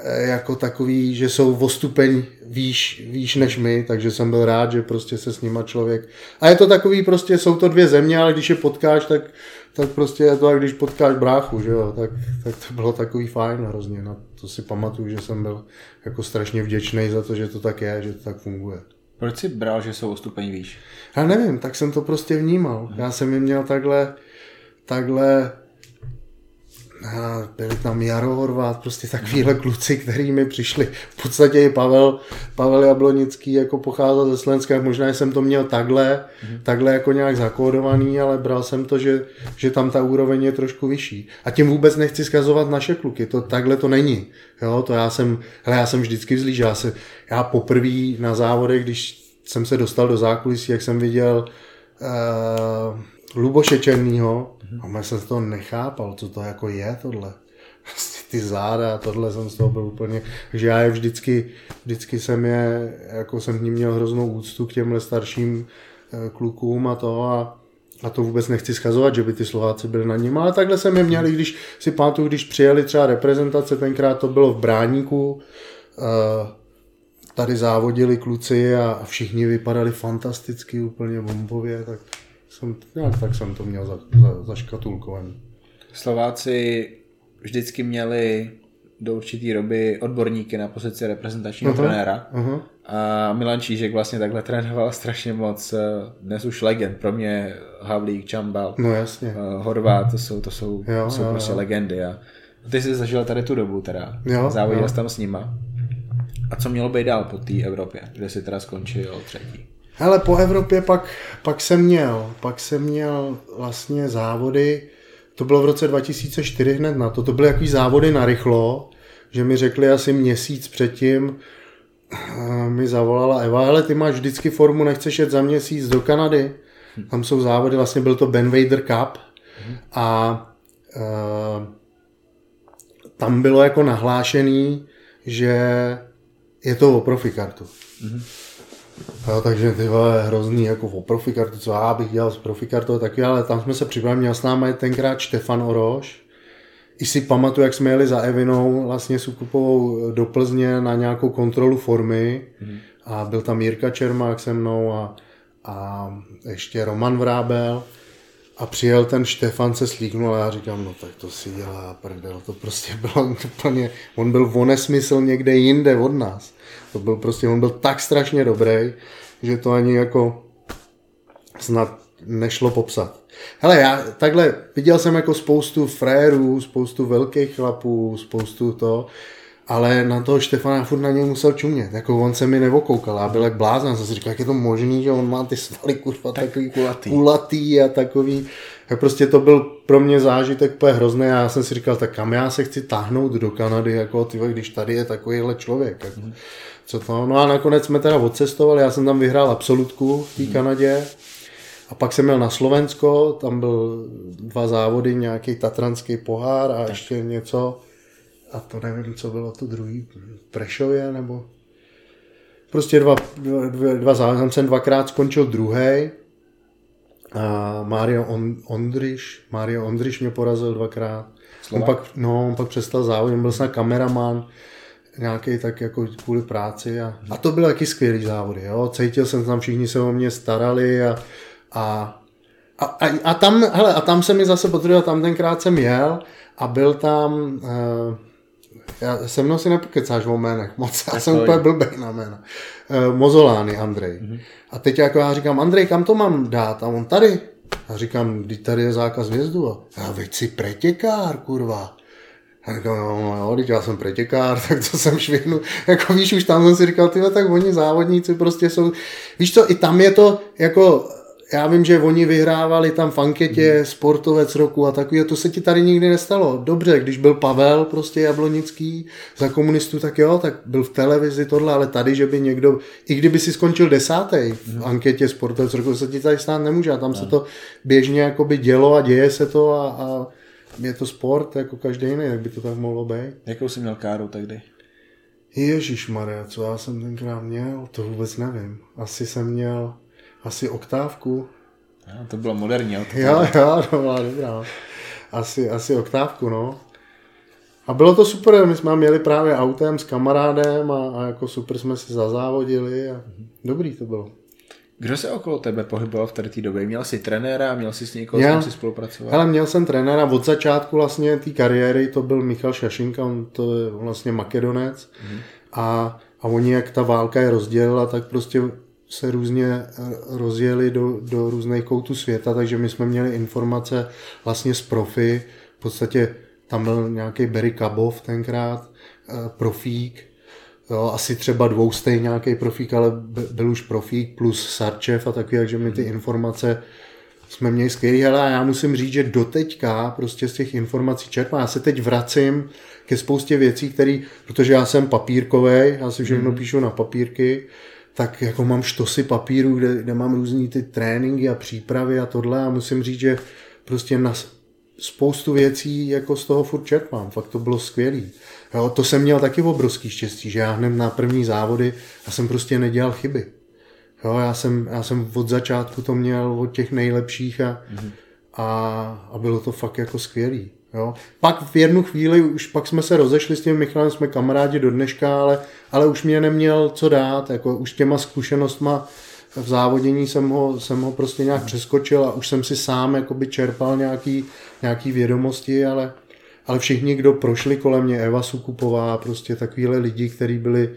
eh, jako takový, že jsou o stupeň výš, výš než my, takže jsem byl rád, že prostě se s nima člověk... A je to takový prostě, jsou to dvě země, ale když je potkáš, tak, tak prostě je to, jak když potkáš bráchu, že jo, tak, tak to bylo takový fajn hrozně. Na to si pamatuju, že jsem byl jako strašně vděčný za to, že to tak je, že to tak funguje. Proč jsi bral, že jsou o stupeň výš? Já nevím, tak jsem to prostě vnímal. Já jsem je měl takhle, takhle byli tam Jaro Horvát, prostě takovýhle kluci, který mi přišli. V podstatě i Pavel, Pavel Jablonický jako pocházel ze Slovenska, možná jsem to měl takhle, mm. takhle jako nějak zakódovaný, ale bral jsem to, že, že tam ta úroveň je trošku vyšší. A tím vůbec nechci skazovat naše kluky, to takhle to není. Jo, to já jsem, hele, já jsem vždycky vzlíž, já, se, já poprvé na závodech, když jsem se dostal do zákulisí, jak jsem viděl uh, Luboše Černýho, a já jsem toho nechápal, co to jako je tohle. Prostě ty záda a tohle jsem z toho byl úplně, takže já je vždycky, vždycky jsem je, jako jsem k ním měl hroznou úctu k těmhle starším eh, klukům a to a, a to vůbec nechci schazovat, že by ty Slováci byli na ním, ale takhle jsem je měl, i když si pamatuju, když přijeli třeba reprezentace, tenkrát to bylo v Bráníku, eh, tady závodili kluci a všichni vypadali fantasticky, úplně bombově, tak jsem, nějak tak jsem to měl za, za, zaškatulkovaný. Slováci vždycky měli do určitý doby odborníky na pozici reprezentačního uh-huh, trenéra. Uh-huh. A Milan Čížek vlastně takhle trénoval strašně moc. Dnes už legend. Pro mě Havlík, Čambal, no, jasně. Eh, Horvát, to jsou, to jsou, jo, jsou jo, prostě jo. legendy. A ty jsi zažil tady tu dobu teda. Jo, Závodil jsi tam s nima. A co mělo být dál po té Evropě, kde jsi teda skončil třetí? Hele, po Evropě pak, pak jsem měl, pak jsem měl vlastně závody, to bylo v roce 2004 hned na to, to byly jaký závody na rychlo, že mi řekli asi měsíc předtím, eh, mi zavolala Eva, hele, ty máš vždycky formu, nechceš jet za měsíc do Kanady? Tam jsou závody, vlastně byl to Ben Vader Cup a uh, tam bylo jako nahlášený, že je to o profikartu. Mm-hmm. Jo, takže ty vole, hrozný jako o profikartu, co já bych dělal s profikartou taky, ale tam jsme se připravili, měl s námi tenkrát Štefan Oroš. I si pamatuju, jak jsme jeli za Evinou vlastně s Ukupovou do Plzně na nějakou kontrolu formy mm. a byl tam Jirka Čermák se mnou a, a ještě Roman Vrábel a přijel ten Štefan se slíknul a já říkám, no tak to si dělá prdel, to prostě bylo úplně, on byl v nesmysl někde jinde od nás. To byl prostě, on byl tak strašně dobrý, že to ani jako snad nešlo popsat. Hele, já takhle viděl jsem jako spoustu frérů, spoustu velkých chlapů, spoustu to, ale na toho Štefana furt na něj musel čumět. Jako on se mi nevokoukal, já byl jak blázen, jsem si říkal, jak je to možný, že on má ty svaly kurva tak takový kulatý. kulatý a takový. Tak prostě to byl pro mě zážitek úplně hrozný a já jsem si říkal, tak kam já se chci táhnout do Kanady, jako ty, když tady je takovýhle člověk. Jako. Mm co to. No a nakonec jsme teda odcestovali, já jsem tam vyhrál absolutku v té hmm. Kanadě. A pak jsem měl na Slovensko, tam byl dva závody, nějaký tatranský pohár a tak. ještě něco. A to nevím, co bylo to druhý, Prešově nebo... Prostě dva, dva, dva závody, tam jsem dvakrát skončil druhý. A Mario On, Ondriš, Mario Ondriš mě porazil dvakrát. On pak, no, on pak přestal závodit, on byl snad kameraman nějaký tak jako kvůli práci a, a to byly taky skvělý závody, jo. Cítil jsem tam, všichni se o mě starali a, a, a, a, a tam, hele, a tam se mi zase potvrdil, tam tenkrát jsem jel a byl tam, uh, já se mnou si nepokecáš o jménech moc, já jsem úplně blbý na jména. Uh, Mozolány Andrej. Mm-hmm. A teď jako já říkám, Andrej, kam to mám dát? A on tady. A říkám, kdy tady je zákaz vjezdu. A já, veď si pretěkár, kurva. A říkal, no, no, jo, teď já jsem pretěkár, tak co jsem švihnu. Jako víš, už tam jsem si říkal, tyhle, tak oni závodníci prostě jsou, víš co, i tam je to, jako, já vím, že oni vyhrávali tam v anketě mm. sportovec roku a takový, to se ti tady nikdy nestalo. Dobře, když byl Pavel prostě Jablonický za komunistů, tak jo, tak byl v televizi tohle, ale tady, že by někdo, i kdyby si skončil desátý v mm. anketě sportovec roku, to se ti tady stát nemůže a tam ne. se to běžně jakoby dělo a děje se to a, a je to sport jako každý jiný, jak by to tak mohlo být. Jakou jsi měl káru tehdy? Ježíš Maria, co já jsem tenkrát měl, to vůbec nevím. Asi jsem měl asi oktávku. Ja, to bylo moderní auto. Jo, jo, to byla dobrá. Asi, asi oktávku, no. A bylo to super, my jsme měli právě autem s kamarádem a, a jako super jsme si zazávodili a dobrý to bylo. Kdo se okolo tebe pohyboval v tady té době? Měl jsi trenéra, měl jsi s někoho, kým si spolupracoval? Hele, měl jsem trenéra od začátku vlastně té kariéry, to byl Michal Šašinka, on to je vlastně makedonec mm. a, a oni jak ta válka je rozdělila, tak prostě se různě eh, rozjeli do, do různých koutů světa, takže my jsme měli informace vlastně z profi, v podstatě tam byl nějaký Barry Kabov tenkrát, eh, profík, jo, asi třeba dvoustej nějaký profík, ale byl už profík plus Sarčev a taky, takže my ty informace jsme měli skvělý, ale já musím říct, že doteďka prostě z těch informací čerpám. Já se teď vracím ke spoustě věcí, které, protože já jsem papírkový, já si všechno mm. píšu na papírky, tak jako mám štosy papíru, kde, kde mám různý ty tréninky a přípravy a tohle a musím říct, že prostě na spoustu věcí jako z toho furt čerpám. Fakt to bylo skvělý. Jo, to jsem měl taky obrovský štěstí, že já hned na první závody já jsem prostě nedělal chyby. Jo, já, jsem, já jsem od začátku to měl od těch nejlepších a, mm-hmm. a, a bylo to fakt jako skvělý. Jo. Pak v jednu chvíli, už pak jsme se rozešli s tím Michalem, jsme kamarádi do dneška, ale, ale už mě neměl co dát, jako už těma zkušenostma v závodění jsem ho, jsem ho prostě nějak přeskočil a už jsem si sám jakoby čerpal nějaký, nějaký vědomosti, ale, ale všichni, kdo prošli kolem mě, Eva Sukupová, prostě takovýhle lidi, kteří byli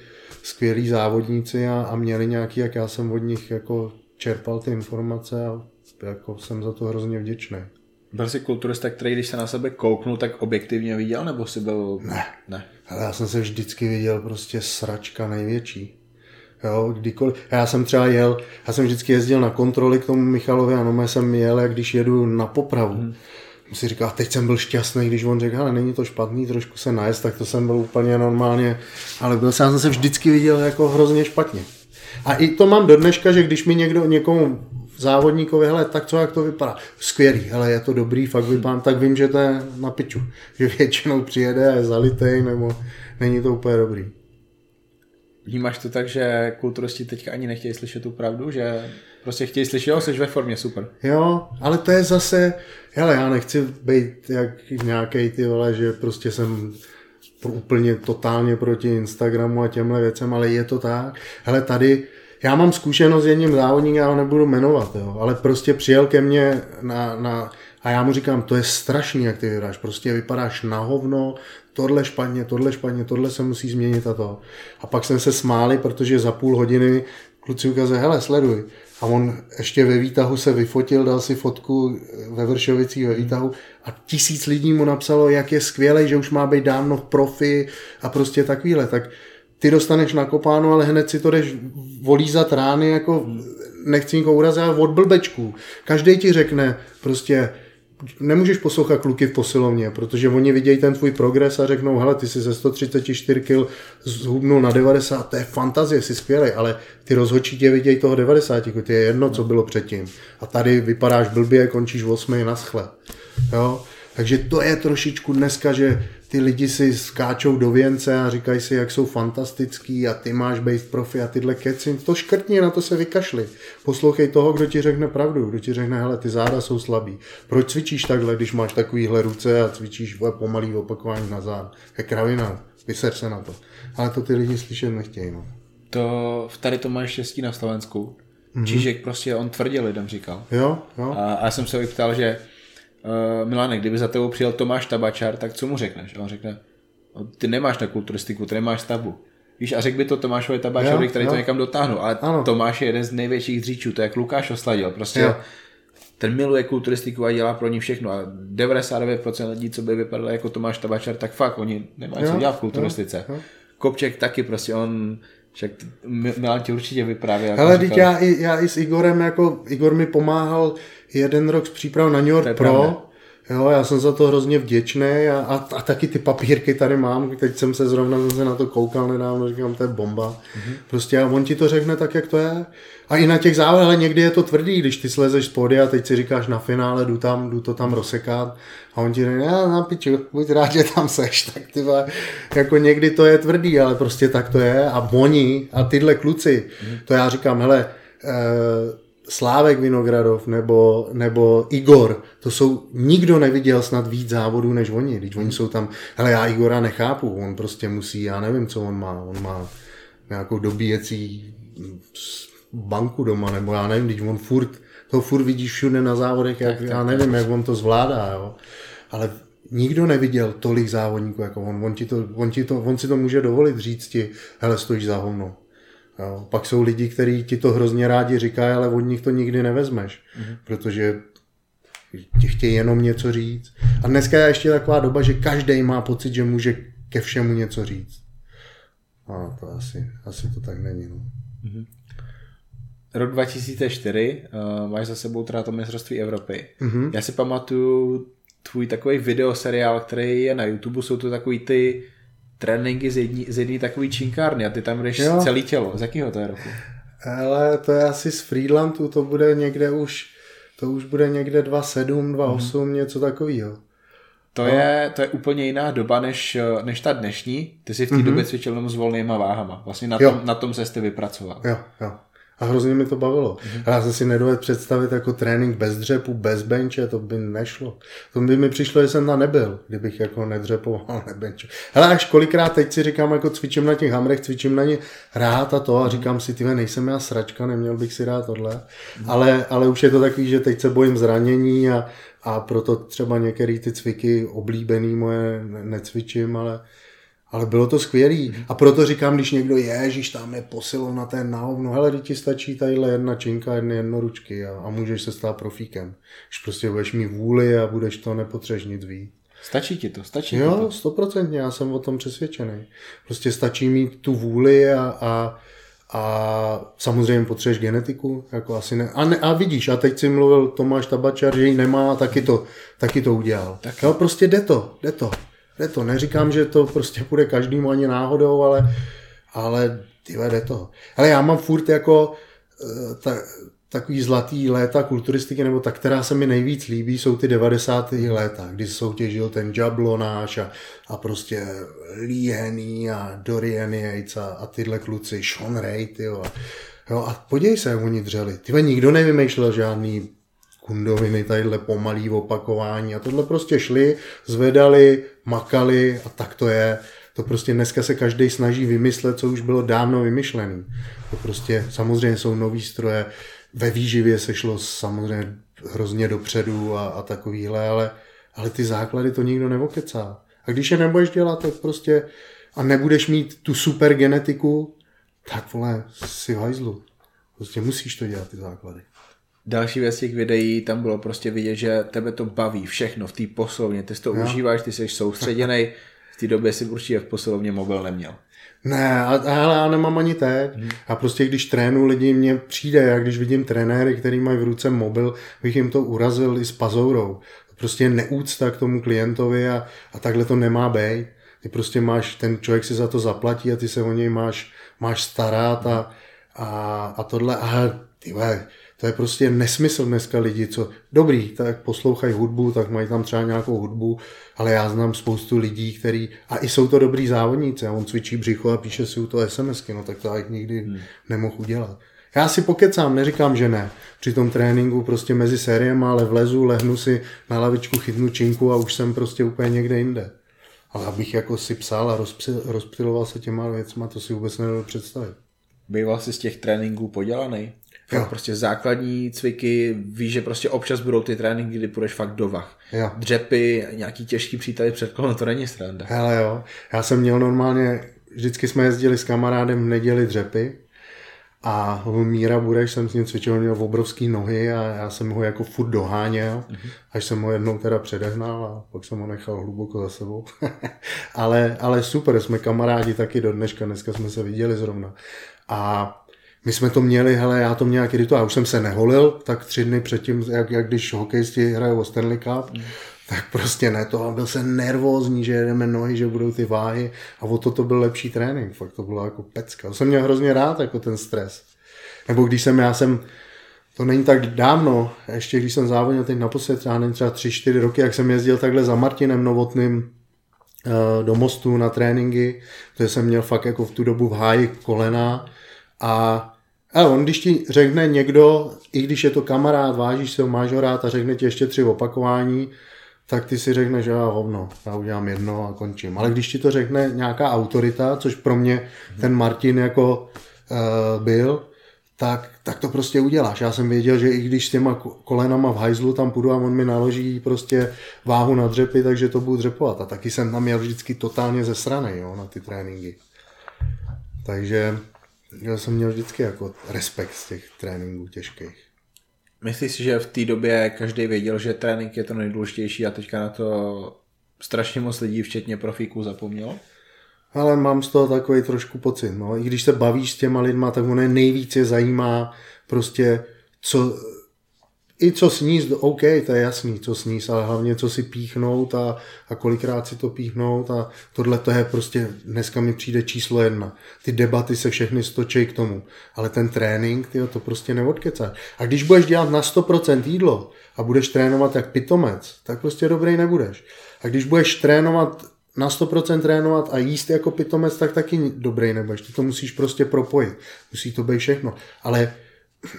skvělí závodníci a, a měli nějaký, jak já jsem od nich jako čerpal ty informace a jako jsem za to hrozně vděčný. Byl jsi kulturista, který když se na sebe kouknul, tak objektivně viděl, nebo jsi byl... Ne. ne. Ale já jsem se vždycky viděl prostě sračka největší. Jo, kdykoliv. Já jsem třeba jel, já jsem vždycky jezdil na kontroly k tomu Michalovi a no, jsem jel, jak když jedu na popravu. Hmm. Si říkal, teď jsem byl šťastný, když on řekl, ale není to špatný, trošku se najest, tak to jsem byl úplně normálně, ale byl jsem, jsem se vždycky viděl jako hrozně špatně. A i to mám do dneška, že když mi někdo někomu závodníkovi, hele, tak co, jak to vypadá? Skvělý, hele, je to dobrý, fakt vypadám, tak vím, že to je na piču. Že většinou přijede a je zalitej, nebo není to úplně dobrý. Vnímáš to tak, že kulturisti teďka ani nechtějí slyšet tu pravdu, že prostě chtějí slyšet, jo, jsi ve formě, super. Jo, ale to je zase, hele, já nechci být jak nějaký ty vole, že prostě jsem úplně totálně proti Instagramu a těmhle věcem, ale je to tak. Hele, tady já mám zkušenost s jedním závodníkem, já ho nebudu jmenovat, jo, ale prostě přijel ke mně na, na, a já mu říkám, to je strašný, jak ty vypadáš, prostě vypadáš na hovno, tohle špatně, tohle špatně, tohle se musí změnit a to. A pak jsem se smáli, protože za půl hodiny kluci ukazuje, hele, sleduj. A on ještě ve výtahu se vyfotil, dal si fotku ve Vršovicích ve výtahu a tisíc lidí mu napsalo, jak je skvělý, že už má být dávno v profi a prostě takovýhle. Tak ty dostaneš nakopáno, ale hned si to jdeš volízat rány, jako nechci nikoho urazit, ale od blbečků. Každý ti řekne prostě, nemůžeš poslouchat kluky v posilovně, protože oni vidějí ten tvůj progres a řeknou, hele, ty jsi ze 134 kg zhubnul na 90, to je fantazie, jsi skvělý, ale ty rozhodčí tě vidějí toho 90, ty je jedno, co bylo předtím. A tady vypadáš blbě, končíš v 8 na schle. Jo? Takže to je trošičku dneska, že ty lidi si skáčou do věnce a říkají si, jak jsou fantastický a ty máš být profi a tyhle keci. To škrtni, na to se vykašli. Poslouchej toho, kdo ti řekne pravdu, kdo ti řekne, hele, ty záda jsou slabý. Proč cvičíš takhle, když máš takovýhle ruce a cvičíš pomalý opakování na zád? Je kravina, vyser se na to. Ale to ty lidi slyšet nechtějí. No. To, tady to máš štěstí na Slovensku. Mm-hmm. Čížek prostě on tvrdě lidem říkal. Jo, jo. A, a já jsem se ptal, že uh, Milane, kdyby za tebou přijel Tomáš Tabačar, tak co mu řekneš? A on řekne, no, ty nemáš na kulturistiku, ty nemáš stavbu. Víš, a řekl by to Tomášovi Tabačovi, který jo. to někam dotáhnu, ale ano. Tomáš je jeden z největších dříčů, to je jak Lukáš Osladil, prostě jo. ten miluje kulturistiku a dělá pro ní všechno a 99% lidí, co by vypadalo jako Tomáš Tabačar, tak fakt, oni nemají jo. co dělat v kulturistice. Jo. Jo. Kopček taky prostě, on však Milan ti určitě vyprávěl. Ale teď já, i, já i s Igorem, jako Igor mi pomáhal jeden rok s přípravou na New York Pro. Pravda. Jo, já jsem za to hrozně vděčný a, a, a taky ty papírky tady mám, teď jsem se zrovna se na to koukal nedávno, říkám, to je bomba. Mm-hmm. Prostě a on ti to řekne tak, jak to je. A i na těch závodech, ale někdy je to tvrdý, když ty slezeš z pódia a teď si říkáš na finále, jdu tam, jdu to tam rozsekat a on ti řekne, já na piču, buď rád, že tam seš, tak ty jako někdy to je tvrdý, ale prostě tak to je a oni a tyhle kluci, mm-hmm. to já říkám, hele, eh, Slávek Vinogradov nebo, nebo Igor, to jsou, nikdo neviděl snad víc závodů než oni, když oni jsou tam, hele já Igora nechápu, on prostě musí, já nevím, co on má, on má nějakou dobíjecí banku doma, nebo já nevím, když on furt, to furt vidíš všude na závodech, jak, já nevím, jak on to zvládá, jo. Ale nikdo neviděl tolik závodníků jako on. On, ti to, on, ti to, on si to může dovolit říct ti, hele, stojíš za hovno. Jo. Pak jsou lidi, kteří ti to hrozně rádi říkají, ale od nich to nikdy nevezmeš, mm-hmm. protože ti chtějí jenom něco říct. A dneska je ještě taková doba, že každý má pocit, že může ke všemu něco říct. A to asi, asi to tak není. No. Mm-hmm. Rok 2004, uh, máš za sebou teda to mistrovství Evropy. Mm-hmm. Já si pamatuju tvůj takový videoseriál, který je na YouTube, jsou to takový ty tréninky z jedné z jedný takový činkárny a ty tam jdeš jo. celý tělo. Z jakého to je roku? Ale to je asi z Friedlandu, to bude někde už, to už bude někde 2.7, 2.8, mm. něco takového. To, no. je, to je úplně jiná doba než, než ta dnešní. Ty jsi v té mm-hmm. době cvičil jenom s volnýma váhama. Vlastně na tom, na tom se ty vypracoval. Jo, jo. A hrozně mi to bavilo. Mm-hmm. Já jsem si nedovedl představit jako trénink bez dřepu, bez benče, to by nešlo. To by mi přišlo, že jsem tam nebyl, kdybych jako nedřepoval, nebenče. Hele, až kolikrát teď si říkám, jako cvičím na těch hamrech, cvičím na ně rád a to a říkám si, ty nejsem já sračka, neměl bych si dát tohle. Mm-hmm. Ale, ale už je to takový, že teď se bojím zranění a, a proto třeba některé ty cviky oblíbený moje necvičím, ale ale bylo to skvělý. A proto říkám, když někdo ježíš, tam je na ten hovno, hele, ti stačí tadyhle jedna činka, jedny jednoručky a, a můžeš se stát profíkem. Když prostě budeš mít vůli a budeš to nepotřeš nic víc. Stačí ti to, stačí jo, to. stoprocentně, já jsem o tom přesvědčený. Prostě stačí mít tu vůli a, a, a samozřejmě potřebuješ genetiku, jako asi ne. A, ne, a vidíš, a teď si mluvil Tomáš Tabačar, že ji nemá, taky to, taky to udělal. Tak. Jo, prostě jde to, jde to. Jde to. Neříkám, že to prostě bude každému ani náhodou, ale, ale tyhle, jde to. Ale já mám furt jako eh, ta, takový zlatý léta kulturistiky, nebo ta, která se mi nejvíc líbí, jsou ty 90. léta, kdy soutěžil ten Jablonáš a, a prostě Lee a Dorian Yates a, a tyhle kluci, Sean Ray, tyjo. A, jo, a podívej se, jak oni dřeli. Tyhle nikdo nevymýšlel žádný kundoviny, tadyhle pomalý opakování a tohle prostě šli, zvedali, makali a tak to je. To prostě dneska se každý snaží vymyslet, co už bylo dávno vymyšlené. To prostě samozřejmě jsou nový stroje, ve výživě se šlo samozřejmě hrozně dopředu a, a takovýhle, ale, ale ty základy to nikdo nevokecá. A když je nebudeš dělat, tak prostě a nebudeš mít tu super genetiku, tak vole, si v hajzlu. Prostě musíš to dělat, ty základy. Další věc těch videí, tam bylo prostě vidět, že tebe to baví všechno v té posilovně, ty si to jo. užíváš, ty jsi soustředěný, v té době si určitě v posilovně mobil neměl. Ne, ale já nemám ani teď. Hmm. A prostě když trénu lidi, mně přijde, jak když vidím trenéry, který mají v ruce mobil, bych jim to urazil i s pazourou. Prostě neúcta k tomu klientovi a, a takhle to nemá být. Ty prostě máš, ten člověk si za to zaplatí a ty se o něj máš, máš starat a, a, a tohle. A ty to je prostě nesmysl dneska lidi, co dobrý, tak poslouchají hudbu, tak mají tam třeba nějakou hudbu, ale já znám spoustu lidí, který, a i jsou to dobrý závodníci, a on cvičí břicho a píše si u toho SMSky, no tak to já nikdy hmm. nemohl udělat. Já si pokecám, neříkám, že ne. Při tom tréninku prostě mezi sériemi, ale vlezu, lehnu si na lavičku, chytnu činku a už jsem prostě úplně někde jinde. Ale abych jako si psal a rozptiloval se těma věcma, to si vůbec nedovedu představit. Býval jsi z těch tréninků podělaný? Jo. Prostě základní cviky, víš, že prostě občas budou ty tréninky, kdy půjdeš fakt do vach. Jo. Dřepy, nějaký těžký přítavy před kolem, to není sranda. Hele jo, já jsem měl normálně, vždycky jsme jezdili s kamarádem v neděli dřepy a Míra Bureš jsem s ním cvičil, měl obrovský nohy a já jsem ho jako furt doháněl, mm-hmm. až jsem ho jednou teda předehnal a pak jsem ho nechal hluboko za sebou. ale, ale super, jsme kamarádi taky do dneška, dneska jsme se viděli zrovna. A my jsme to měli, hele, já to měl nějaký rituál, už jsem se neholil, tak tři dny předtím, jak, jak když hokejisti hrajou o Stanley Cup, mm. tak prostě ne to, a byl jsem nervózní, že jedeme nohy, že budou ty váhy a o to to byl lepší trénink, fakt to bylo jako pecka. To jsem měl hrozně rád, jako ten stres. Nebo když jsem, já jsem, to není tak dávno, ještě když jsem závodil teď naposled, třeba nevím, třeba tři, čtyři roky, jak jsem jezdil takhle za Martinem Novotným eh, do mostu na tréninky, to jsem měl fakt jako v tu dobu v háji kolena a ale on, když ti řekne někdo, i když je to kamarád, vážíš se ho, a řekne ti ještě tři opakování, tak ty si řekneš, že já hovno, já udělám jedno a končím. Ale když ti to řekne nějaká autorita, což pro mě ten Martin jako uh, byl, tak, tak to prostě uděláš. Já jsem věděl, že i když s těma kolenama v hajzlu tam půjdu a on mi naloží prostě váhu na dřepy, takže to budu dřepovat. A taky jsem tam měl vždycky totálně ze strany jo, na ty tréninky. Takže já jsem měl vždycky jako respekt z těch tréninků těžkých. Myslíš si, že v té době každý věděl, že trénink je to nejdůležitější a teďka na to strašně moc lidí, včetně profíků, zapomnělo? Ale mám z toho takový trošku pocit. No. I když se bavíš s těma lidma, tak ono nejvíce zajímá prostě, co, i co sníst, OK, to je jasný, co sníst, ale hlavně co si píchnout a, a kolikrát si to píchnout a tohle to je prostě, dneska mi přijde číslo jedna. Ty debaty se všechny stočí k tomu, ale ten trénink, ty to prostě neodkecá. A když budeš dělat na 100% jídlo a budeš trénovat jak pitomec, tak prostě dobrý nebudeš. A když budeš trénovat na 100% trénovat a jíst jako pitomec, tak taky dobrý nebudeš. Ty to musíš prostě propojit. Musí to být všechno. Ale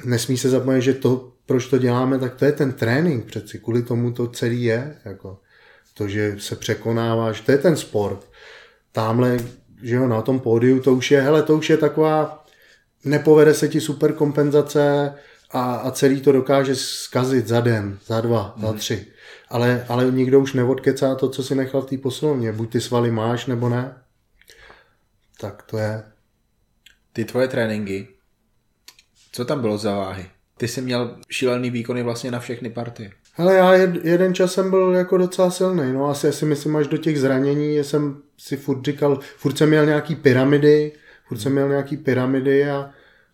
nesmí se zapomenout, že to, proč to děláme, tak to je ten trénink přeci. Kvůli tomu to celý je. Jako to, že se překonáváš, to je ten sport. Tamhle, že jo, na tom pódiu, to už je, hele, to už je taková, nepovede se ti super kompenzace a, a celý to dokáže zkazit za den, za dva, mm. za mhm. tři ale, ale nikdo už neodkecá to, co si nechal v té posilovně. Buď ty svaly máš, nebo ne. Tak to je. Ty tvoje tréninky, co tam bylo za váhy? Ty jsi měl šílený výkony vlastně na všechny partie. Ale já jed, jeden čas jsem byl jako docela silný, no asi si myslím až do těch zranění jsem si furt říkal, furt jsem měl nějaký pyramidy, furt jsem měl nějaký pyramidy a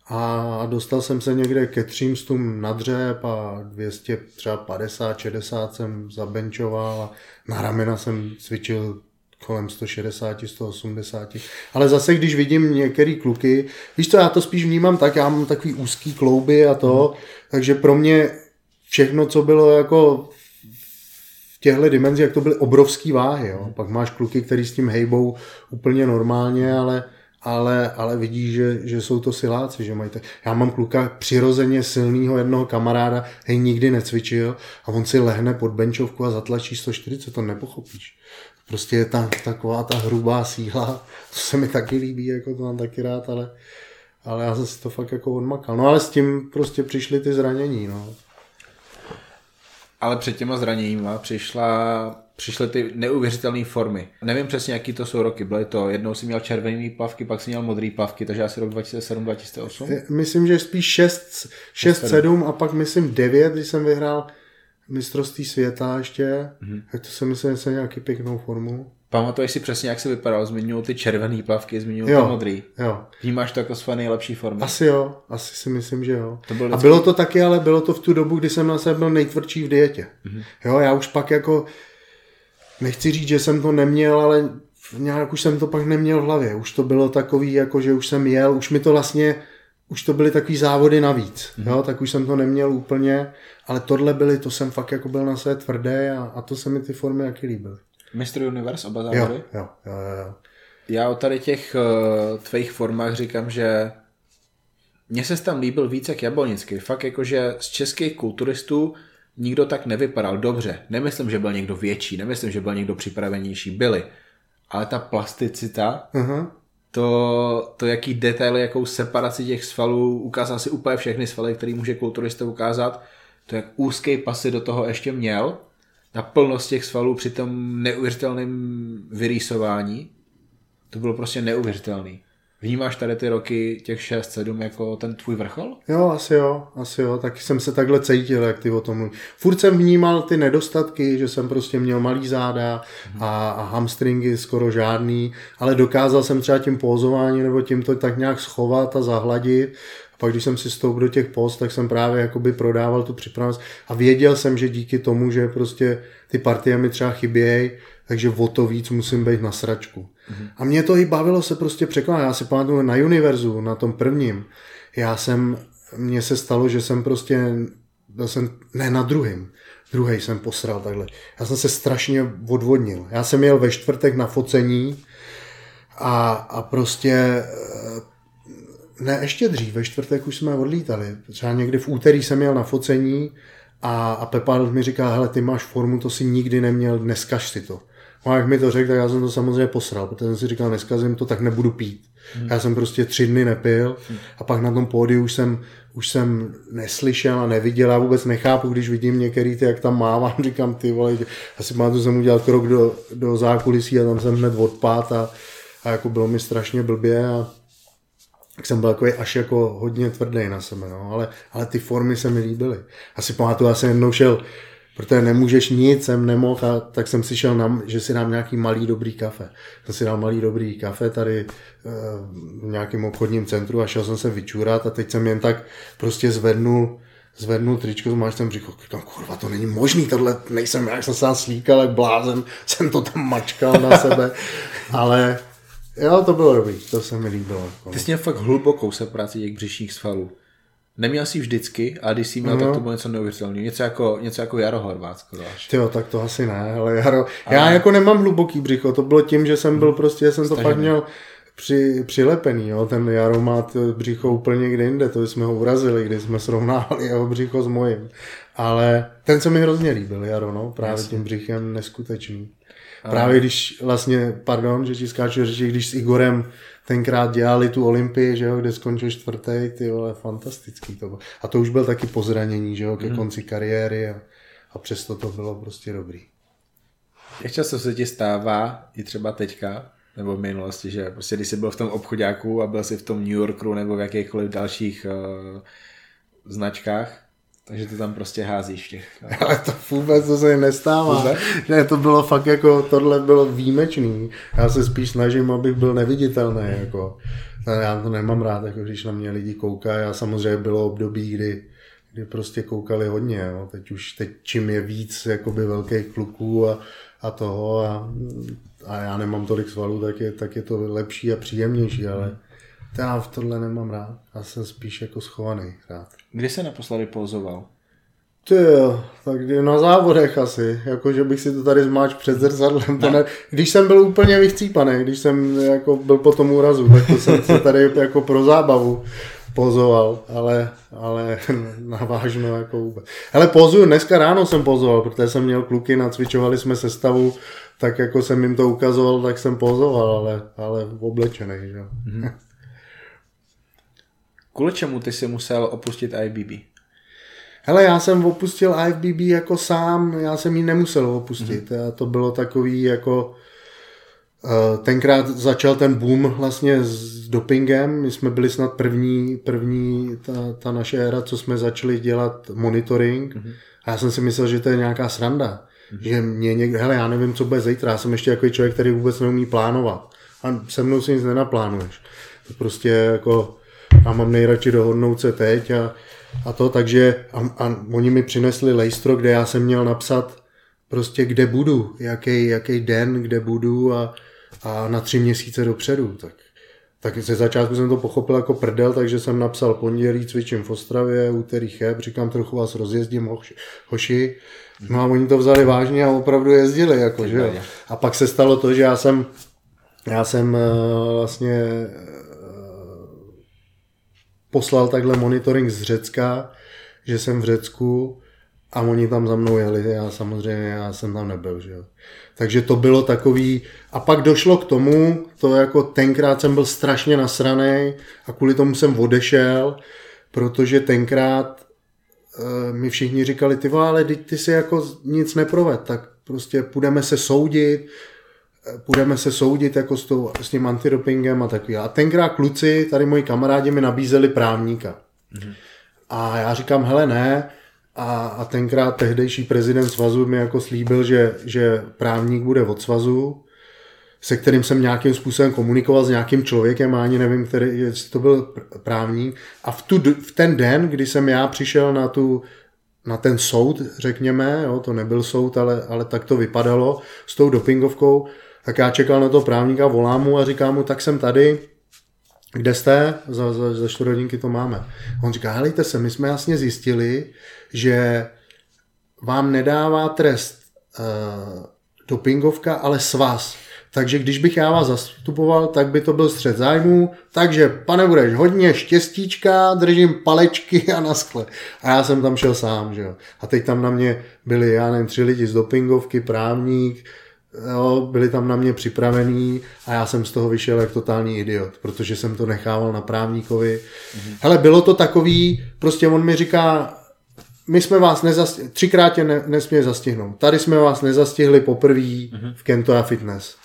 a dostal jsem se někde ke třím stům na dřep a 200, třeba 50, 60 jsem zabenčoval a na ramena jsem cvičil kolem 160, 180. Ale zase, když vidím některé kluky, víš co, já to spíš vnímám tak, já mám takový úzký klouby a to, hmm. takže pro mě všechno, co bylo jako v těchto dimenzích, jak to byly obrovské váhy. Jo. Pak máš kluky, který s tím hejbou úplně normálně, ale ale, ale vidí, že, že jsou to siláci, že mají tak. Já mám kluka přirozeně silného jednoho kamaráda, hej, nikdy necvičil a on si lehne pod benčovku a zatlačí 140, to nepochopíš. Prostě je tam taková ta hrubá síla, to se mi taky líbí, jako to mám taky rád, ale, ale já jsem si to fakt jako odmakal. No ale s tím prostě přišly ty zranění, no. Ale před těma zraněníma přišla přišly ty neuvěřitelné formy. Nevím přesně, jaký to jsou roky. Byly to, jednou si měl červený plavky, pak si měl modrý plavky, takže asi rok 2007-2008? Myslím, že spíš 6, 6 7 a pak myslím 9, když jsem vyhrál mistrovství světa ještě, mm-hmm. tak to jsem myslím, že jsem nějaký pěknou formu. Pamatuješ si přesně, jak se vypadal? Zmiňují ty červené plavky, zmiňují ty modrý. Jo. Vnímáš to jako své nejlepší formy? Asi jo, asi si myslím, že jo. To bylo A bylo to taky, ale bylo to v tu dobu, kdy jsem na sebe byl nejtvrdší v dietě. Mm-hmm. Jo, já už pak jako nechci říct, že jsem to neměl, ale nějak už jsem to pak neměl v hlavě. Už to bylo takový, jako že už jsem jel, už mi to vlastně, už to byly takový závody navíc, mm-hmm. jo, tak už jsem to neměl úplně, ale tohle byly, to jsem fakt jako byl na své tvrdé a, a to se mi ty formy jaký líbily. Mistr Universe oba závody? Jo, jo, jo, jo. Já o tady těch uh, tvých formách říkám, že mně se tam líbil víc jak Jablonický. Fakt jakože z českých kulturistů nikdo tak nevypadal dobře. Nemyslím, že byl někdo větší, nemyslím, že byl někdo připravenější. Byli. Ale ta plasticita, uh-huh. To, to jaký detaily, jakou separaci těch svalů, ukázal si úplně všechny svaly, který může kulturista ukázat, to jak úzký pasy do toho ještě měl, ta plnost těch svalů při tom neuvěřitelném vyrýsování, to bylo prostě neuvěřitelný. Vnímáš tady ty roky, těch 6-7 jako ten tvůj vrchol? Jo, asi jo, asi jo, taky jsem se takhle cítil, jak ty o tom mluví. Furt jsem vnímal ty nedostatky, že jsem prostě měl malý záda a, a hamstringy skoro žádný, ale dokázal jsem třeba tím pózováním nebo tím to tak nějak schovat a zahladit. A pak, když jsem si stoupil do těch post, tak jsem právě jakoby prodával tu připravenost a věděl jsem, že díky tomu, že prostě ty partie mi třeba chybějí, takže o to víc musím být na sračku. Mm-hmm. A mě to i bavilo se prostě překládat. Já si pamatuju na Univerzu, na tom prvním, já jsem, mně se stalo, že jsem prostě, byl jsem, ne na druhém, druhý jsem posral takhle. Já jsem se strašně odvodnil. Já jsem jel ve čtvrtek na focení a, a prostě eh, ne, ještě dřív, ve čtvrtek už jsme odlítali. Třeba někdy v úterý jsem jel na focení a, a Pepa mi říká, hele, ty máš formu, to si nikdy neměl, dneskaž si to. A jak mi to řekl, tak já jsem to samozřejmě posral, protože jsem si říkal, neskazím to, tak nebudu pít. Hmm. Já jsem prostě tři dny nepil a pak na tom pódiu už jsem, už jsem neslyšel a neviděl a vůbec nechápu, když vidím některý ty, jak tam mávám, říkám ty vole, asi to jsem udělal krok do, do zákulisí a tam jsem hned odpát a, a jako bylo mi strašně blbě a tak jsem byl takový až jako hodně tvrdý na sebe, no, ale, ale ty formy se mi líbily. Asi pamatuju, já jsem jednou šel, protože nemůžeš nic, jsem nemohl, a tak jsem si šel, na, že si dám nějaký malý dobrý kafe. Jsem si dal malý dobrý kafe tady e, v nějakém obchodním centru a šel jsem se vyčurat a teď jsem jen tak prostě zvednul zvednul tričko, zmáš ten břicho, říkám, kurva, to není možný, tohle nejsem, jak jsem se slíkal, jak blázen, jsem to tam mačkal na sebe, ale Jo, to bylo dobrý, to se mi líbilo. Jako. Ty jsi měl fakt hlubokou separaci těch břišních svalů. Neměl jsi vždycky, a když jsi měl, no. tak to bylo něco neuvěřitelného. Něco jako, něco jako Jaro Horvátsko. Jo, tak to asi ne, ale Jaro, ale... já jako nemám hluboký břicho, to bylo tím, že jsem byl hmm. prostě, jsem to fakt měl při, přilepený, jo. ten Jaro má to břicho úplně někde jinde, to jsme ho urazili, když jsme srovnávali jeho břicho s mojím. Ale ten se mi hrozně líbil, Jaro, no, právě Jasně. tím břichem neskutečný. Právě když vlastně, pardon, že ti skáču řeči, když s Igorem tenkrát dělali tu Olympii, že jo, kde skončil čtvrtý, ty vole, fantastický to bylo. A to už byl taky pozranění, že jo, ke mm. konci kariéry a, a přesto to bylo prostě dobrý. Jak často se ti stává, i třeba teďka, nebo v minulosti, že prostě když jsi byl v tom obchodáku a byl jsi v tom New Yorku nebo v jakýchkoliv dalších uh, značkách, takže ty tam prostě házíš těch. Ale to vůbec to se nestává. Vůbec? Ne, to bylo fakt jako, tohle bylo výjimečný. Já se spíš snažím, abych byl neviditelný. Jako. Já to nemám rád, jako když na mě lidi koukají. A samozřejmě bylo období, kdy, kdy prostě koukali hodně. Jo. Teď už, teď čím je víc jakoby velkých kluků a, a toho a, a já nemám tolik svalů, tak je, tak je to lepší a příjemnější, ale já v tohle nemám rád. Já jsem spíš jako schovaný rád. Kdy se naposledy pozoval? Ty jo, tak na závodech asi, jako že bych si to tady zmáč před zrcadlem. Ne, když jsem byl úplně vychcípaný, když jsem jako byl po tom úrazu, tak to jsem se tady jako pro zábavu pozoval, ale, ale na vážno jako vůbec. Ale pozuju, dneska ráno jsem pozoval, protože jsem měl kluky, nacvičovali jsme sestavu, tak jako jsem jim to ukazoval, tak jsem pozoval, ale, ale oblečený, že jo. Kvůli čemu ty si musel opustit IFBB? Hele, já jsem opustil IFBB jako sám, já jsem ji nemusel opustit. Mm-hmm. To bylo takový jako... Eh, tenkrát začal ten boom vlastně s dopingem. My jsme byli snad první, první ta, ta naše éra, co jsme začali dělat monitoring. Mm-hmm. A já jsem si myslel, že to je nějaká sranda. Mm-hmm. Že mě někde, hele, já nevím, co bude zítra. Já jsem ještě jako člověk, který vůbec neumí plánovat. A se mnou si nic nenaplánuješ. To prostě jako a mám nejradši dohodnout se teď a, a to, takže a, a oni mi přinesli lejstro, kde já jsem měl napsat prostě kde budu, jaký, jaký den, kde budu a, a na tři měsíce dopředu, tak tak ze začátku jsem to pochopil jako prdel, takže jsem napsal pondělí cvičím v Ostravě, úterý cheb, říkám trochu vás rozjezdím hoši. hoši. No a oni to vzali vážně a opravdu jezdili, jako, že. A pak se stalo to, že já jsem, já jsem eh, vlastně poslal takhle monitoring z Řecka, že jsem v Řecku a oni tam za mnou jeli, já samozřejmě, já jsem tam nebyl, že jo. Takže to bylo takový, a pak došlo k tomu, to jako tenkrát jsem byl strašně nasraný a kvůli tomu jsem odešel, protože tenkrát e, mi všichni říkali, ty ale ty, ty si jako nic neproved, tak prostě půjdeme se soudit, budeme se soudit jako s, tou, s tím antidopingem a takový. A tenkrát kluci, tady moji kamarádi mi nabízeli právníka. Mm-hmm. A já říkám, hele ne, a, a tenkrát tehdejší prezident svazu mi jako slíbil, že, že právník bude od svazu, se kterým jsem nějakým způsobem komunikoval s nějakým člověkem, a ani nevím, který, jestli to byl právník. A v, tu, v ten den, kdy jsem já přišel na tu na ten soud, řekněme, jo, to nebyl soud, ale, ale tak to vypadalo s tou dopingovkou, tak já čekal na to právníka, volám mu a říkám mu, tak jsem tady, kde jste? Za, za, za čtyři hodinky to máme. On říká, helejte se, my jsme jasně zjistili, že vám nedává trest uh, dopingovka, ale svaz. Takže když bych já vás zastupoval, tak by to byl střed zájmů. Takže, pane budeš hodně štěstíčka, držím palečky a naskle. A já jsem tam šel sám, že jo. A teď tam na mě byli, já nevím, tři lidi z dopingovky, právník, jo, byli tam na mě připravení a já jsem z toho vyšel jak totální idiot, protože jsem to nechával na právníkovi. Mm-hmm. Hele, bylo to takový, prostě on mi říká, my jsme vás nezastihli, třikrát tě ne, nesmě zastihnout. Tady jsme vás nezastihli poprvé mm-hmm. v Kentoa Fitness.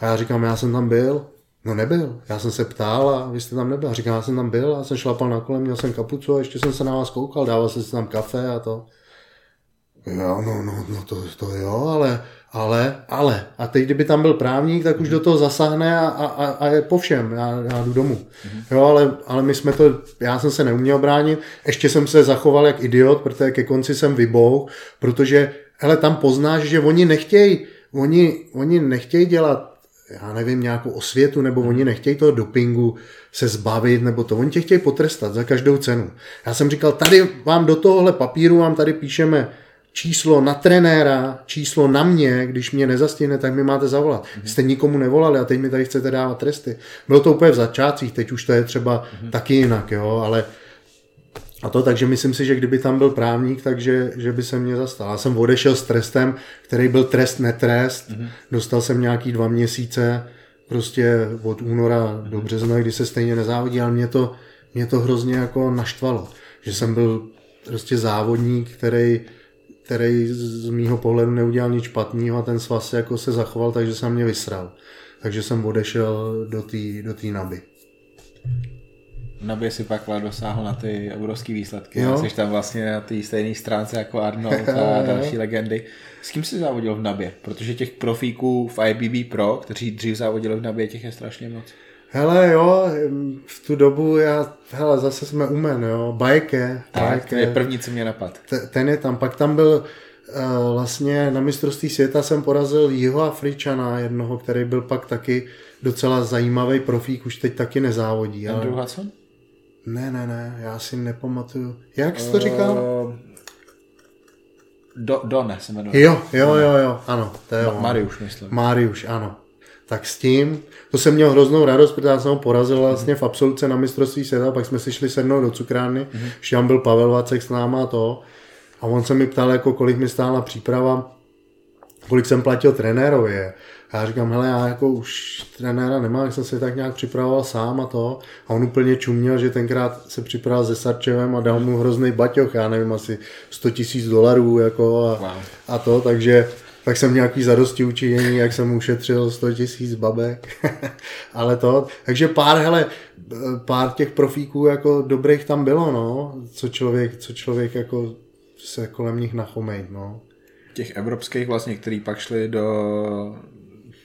A já říkám, já jsem tam byl. No nebyl. Já jsem se ptal a vy jste tam nebyl. A říkám, já jsem tam byl a jsem šlapal na kolem, měl jsem kapucu a ještě jsem se na vás koukal, dával jsem si tam kafe a to. Jo, no, no, no to, to jo, ale, ale, ale. A teď, kdyby tam byl právník, tak už do toho zasáhne a, a, a je po všem, já, já jdu domů. Mm-hmm. Jo, ale, ale my jsme to, já jsem se neuměl bránit, ještě jsem se zachoval jak idiot, protože ke konci jsem vybou, protože, hele, tam poznáš, že oni nechtějí, oni, oni nechtějí dělat já nevím, nějakou osvětu, nebo oni nechtějí toho dopingu se zbavit, nebo to. Oni tě chtějí potrestat za každou cenu. Já jsem říkal, tady vám do tohohle papíru vám tady píšeme číslo na trenéra, číslo na mě, když mě nezastihne, tak mi máte zavolat. Mm-hmm. Jste nikomu nevolali a teď mi tady chcete dávat tresty. Bylo to úplně v začátcích, teď už to je třeba mm-hmm. taky jinak, jo, ale a to, takže myslím si, že kdyby tam byl právník, takže že by se mě zastal. Já jsem odešel s trestem, který byl trest netrest. Mm-hmm. Dostal jsem nějaký dva měsíce, prostě od února mm-hmm. do března, kdy se stejně nezávodí, ale mě to, mě to hrozně jako naštvalo. Že jsem byl prostě závodník, který, který z mýho pohledu neudělal nic špatného a ten svaz jako se zachoval, takže jsem mě vysral. Takže jsem odešel do té do tý naby. Nabě si pak dosáhl na ty obrovské výsledky. Jo. Jsi tam vlastně na té stejné stránce jako Arnold a další legendy. S kým jsi závodil v Nabě? Protože těch profíků v IBB Pro, kteří dřív závodili v Nabě, těch je strašně moc. Hele jo, v tu dobu já, hele, zase jsme umen, jo, Bajke. Tak, to je první, co mě napad. Ten je tam, pak tam byl uh, vlastně na mistrovství světa jsem porazil jeho Afričana jednoho, který byl pak taky docela zajímavý profík, už teď taky nezávodí. Andrew ale... Hudson? Ne, ne, ne, já si nepamatuju. Jak jsi to říkal? Uh, do, Done se jmenuje. Jo, jo, jo, jo, ano. To je Ma- Mariuš, myslím. Mariuš, ano. Tak s tím, to jsem měl hroznou radost, protože já jsem ho porazil vlastně v absolutce na mistrovství světa, pak jsme si šli sednout do cukrárny, mm-hmm. ještě tam byl Pavel Vacek s náma a to. A on se mi ptal, jako kolik mi stála příprava, kolik jsem platil trenérovi. A já říkám, hele, já jako už trenéra nemám, jak jsem se tak nějak připravoval sám a to. A on úplně čuměl, že tenkrát se připravoval se Sarčevem a dal mu hrozný baťoch, já nevím, asi 100 tisíc dolarů jako a, wow. a to, takže tak jsem nějaký zadosti učinění, jak jsem ušetřil 100 tisíc babek, ale to, takže pár, hele, pár těch profíků jako dobrých tam bylo, no, co člověk, co člověk jako se kolem nich nachomejt, no. Těch evropských vlastně, který pak šli do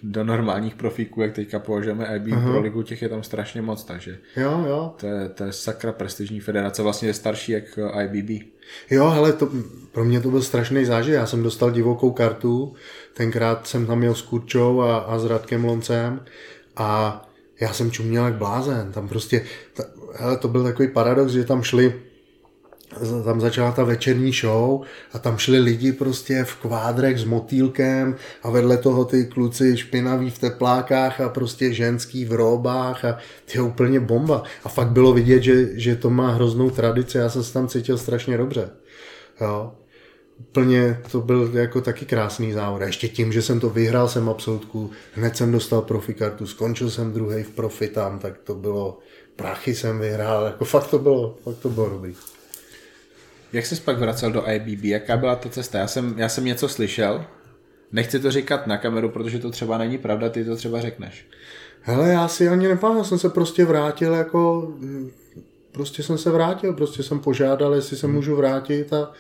do normálních profíků, jak teďka považujeme IB Aha. pro ligu, těch je tam strašně moc, takže jo, jo. To, je, to je sakra prestižní federace, vlastně je starší jak IBB. Jo, hele, to, pro mě to byl strašný zážitek, já jsem dostal divokou kartu, tenkrát jsem tam měl s Kurčou a, a s Radkem Loncem a já jsem čuměl jak blázen, tam prostě, ta, hele, to byl takový paradox, že tam šli tam začala ta večerní show a tam šli lidi prostě v kvádrech s motýlkem a vedle toho ty kluci špinaví v teplákách a prostě ženský v róbách a ty je úplně bomba. A fakt bylo vidět, že, že to má hroznou tradici, já jsem se tam cítil strašně dobře. Jo. Úplně to byl jako taky krásný závod. A ještě tím, že jsem to vyhrál, jsem absolutku, hned jsem dostal profikartu, skončil jsem druhý v profi tam, tak to bylo, prachy jsem vyhrál, jako fakt to bylo, fakt to bylo dobrý. Jak jsi pak vracel do IBB? Jaká byla ta cesta? Já jsem, já jsem něco slyšel, nechci to říkat na kameru, protože to třeba není pravda, ty to třeba řekneš. Hele, já si ani nepamatuji, jsem se prostě vrátil jako, prostě jsem se vrátil, prostě jsem požádal, jestli se hmm. můžu vrátit a,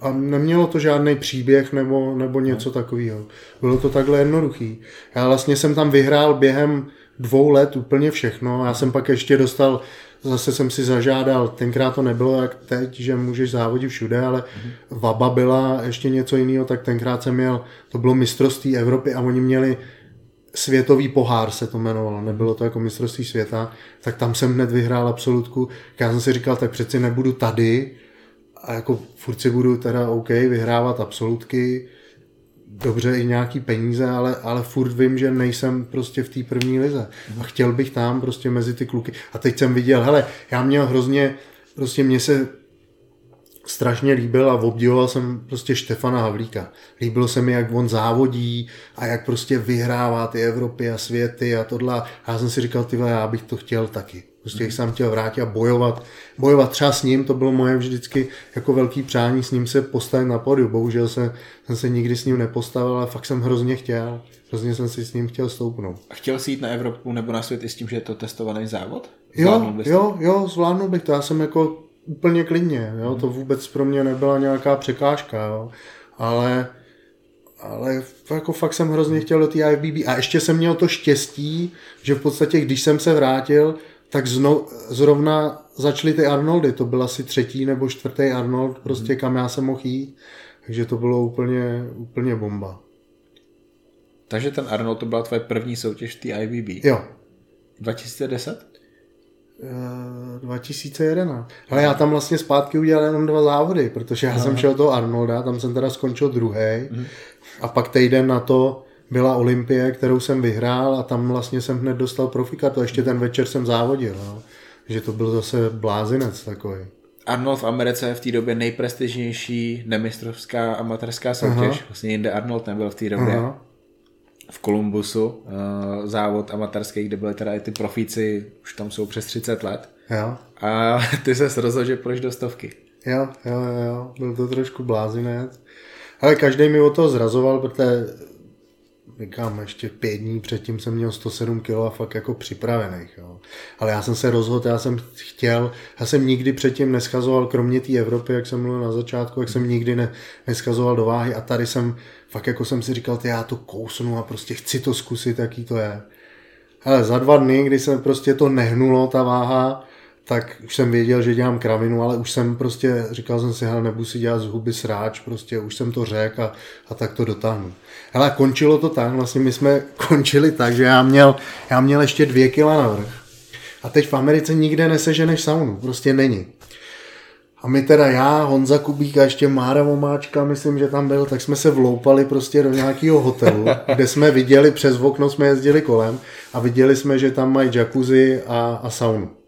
a nemělo to žádný příběh nebo, nebo něco hmm. takového. Bylo to takhle jednoduchý. Já vlastně jsem tam vyhrál během dvou let úplně všechno. Já jsem pak ještě dostal zase jsem si zažádal, tenkrát to nebylo jak teď, že můžeš závodit všude, ale mm-hmm. Vaba byla ještě něco jiného, tak tenkrát jsem měl, to bylo mistrovství Evropy a oni měli světový pohár se to jmenovalo, nebylo to jako mistrovství světa, tak tam jsem hned vyhrál absolutku. Já jsem si říkal, tak přeci nebudu tady a jako furt si budu teda OK vyhrávat absolutky, dobře i nějaký peníze, ale, ale furt vím, že nejsem prostě v té první lize. A chtěl bych tam prostě mezi ty kluky. A teď jsem viděl, hele, já měl hrozně, prostě mě se strašně líbil a obdivoval jsem prostě Štefana Havlíka. Líbilo se mi, jak on závodí a jak prostě vyhrává ty Evropy a světy a tohle. A já jsem si říkal, ty já bych to chtěl taky. Prostě jsem chtěl vrátit a bojovat. Bojovat třeba s ním, to bylo moje vždycky jako velký přání s ním se postavit na podiu. Bohužel se, jsem se nikdy s ním nepostavil, ale fakt jsem hrozně chtěl. Hrozně jsem si s ním chtěl stoupnout. A chtěl jsi jít na Evropu nebo na svět i s tím, že je to testovaný závod? Jo, jo, jo, zvládnul bych to. Já jsem jako úplně klidně, jo? to vůbec pro mě nebyla nějaká překážka, jo? ale ale jako fakt jsem hrozně chtěl do té IFBB a ještě jsem měl to štěstí, že v podstatě, když jsem se vrátil, tak zno, zrovna začaly ty Arnoldy, to byl asi třetí nebo čtvrtý Arnold, prostě kam já jsem mohl jít, takže to bylo úplně, úplně bomba. Takže ten Arnold to byla tvoje první soutěž v té IVB? Jo. 2010? 2011. Ale já tam vlastně zpátky udělal jenom dva závody, protože já Aha. jsem šel toho Arnolda, tam jsem teda skončil druhý. Mhm. A pak týden na to byla Olympie, kterou jsem vyhrál a tam vlastně jsem hned dostal profikartu a ještě ten večer jsem závodil. No. že to byl zase blázinec takový. Arnold v Americe je v té době nejprestižnější nemistrovská amatérská soutěž. Aha. Vlastně jinde Arnold nebyl v té době. Aha v Kolumbusu, uh, závod amatérský, kde byly teda i ty profíci, už tam jsou přes 30 let. Jo. A ty se rozhodl, že půjdeš do stovky. Jo, jo, jo, byl to trošku blázinec. Ale každý mi o toho zrazoval, protože říkám, ještě pět dní předtím jsem měl 107 kg a fakt jako připravených. Jo. Ale já jsem se rozhodl, já jsem chtěl, já jsem nikdy předtím neschazoval, kromě té Evropy, jak jsem mluvil na začátku, jak jsem nikdy ne, neschazoval do váhy a tady jsem, fakt jako jsem si říkal, ty já to kousnu a prostě chci to zkusit, jaký to je. Ale za dva dny, kdy se prostě to nehnulo, ta váha, tak už jsem věděl, že dělám kravinu, ale už jsem prostě, říkal jsem si, hele, nebudu si dělat z huby sráč, prostě už jsem to řekl a, a tak to dotáhnu. Hele, končilo to tak, vlastně my jsme končili tak, že já měl, já měl ještě dvě kila navrh. A teď v Americe nikde neseženeš saunu, prostě není. A my teda já, Honza Kubík a ještě Mára Vomáčka, myslím, že tam byl, tak jsme se vloupali prostě do nějakého hotelu, kde jsme viděli, přes okno jsme jezdili kolem a viděli jsme, že tam mají jacuzzi a, a saunu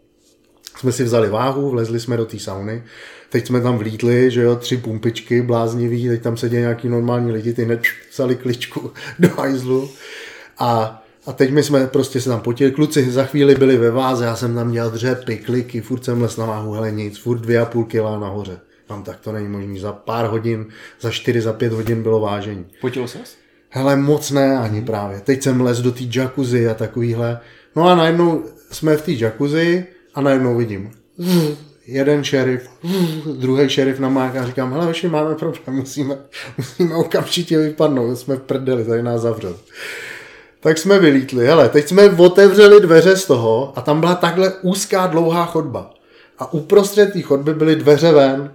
jsme si vzali váhu, vlezli jsme do té sauny, teď jsme tam vlítli, že jo, tři pumpičky bláznivý, teď tam sedí nějaký normální lidi, ty hned vzali kličku do hajzlu a a teď my jsme prostě se tam potili, kluci za chvíli byli ve váze, já jsem tam dělal dřepy, kliky, furt jsem les na váhu, hele nic, furt dvě a půl kila nahoře. Tam tak to není možný, za pár hodin, za čtyři, za pět hodin bylo vážení. Potil ses? Hele, moc ne ani právě. Teď jsem les do té jacuzzi a takovýhle. No a najednou jsme v té jacuzzi, a najednou vidím jeden šerif, druhý šerif namáká a říkám, hele, vaši máme problém, musíme, musíme okamžitě vypadnout, jsme v prdeli, tady nás zavřel. Tak jsme vylítli, hele, teď jsme otevřeli dveře z toho a tam byla takhle úzká dlouhá chodba. A uprostřed té chodby byly dveře ven.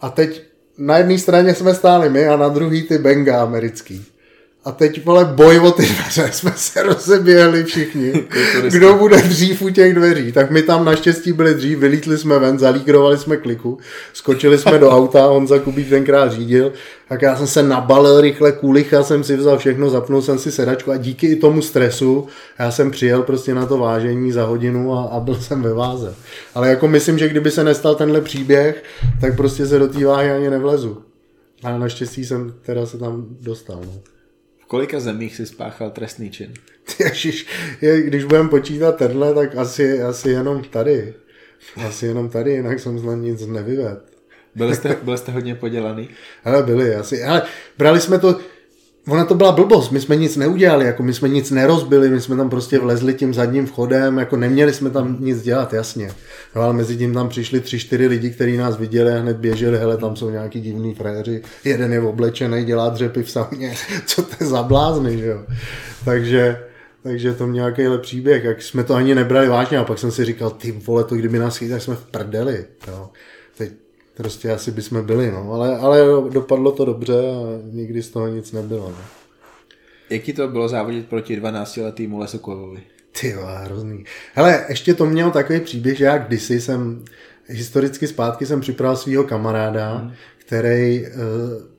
A teď na jedné straně jsme stáli my a na druhé ty benga americký. A teď, vole, boj o ty dveře, jsme se rozeběhli všichni. Kdo bude dřív u těch dveří? Tak my tam naštěstí byli dřív, vylítli jsme ven, zalígrovali jsme kliku, skočili jsme do auta, on za Kubík tenkrát řídil, tak já jsem se nabalil rychle, kulicha jsem si vzal všechno, zapnul jsem si sedačku a díky i tomu stresu já jsem přijel prostě na to vážení za hodinu a, a byl jsem ve váze. Ale jako myslím, že kdyby se nestal tenhle příběh, tak prostě se do té váhy ani nevlezu. Ale naštěstí jsem teda se tam dostal. No kolika zemích si spáchal trestný čin? Ježiš, když budeme počítat tenhle, tak asi, asi jenom tady. Asi jenom tady, jinak jsem snad nic nevyvedl. Byli jste, byli jste hodně podělaný? Ale byli, asi. Ale brali jsme to, Ona to byla blbost, my jsme nic neudělali, jako my jsme nic nerozbili, my jsme tam prostě vlezli tím zadním vchodem, jako neměli jsme tam nic dělat, jasně. No ale mezi tím tam přišli tři, čtyři lidi, kteří nás viděli a hned běželi, hele, tam jsou nějaký divní fréři, jeden je oblečený, dělá dřepy v sauně, co to je za blázny, že jo. Takže, takže to měl nějaký příběh, jak jsme to ani nebrali vážně a pak jsem si říkal, ty vole, to kdyby nás chytali, jsme v prdeli, jo. Teď prostě asi bychom byli, no. Ale, ale dopadlo to dobře a nikdy z toho nic nebylo, no. Jaký to bylo závodit proti 12-letýmu Lesokovovi? Ty hrozný. Hele, ještě to měl takový příběh, že já kdysi jsem, historicky zpátky jsem připravil svého kamaráda, hmm. který uh,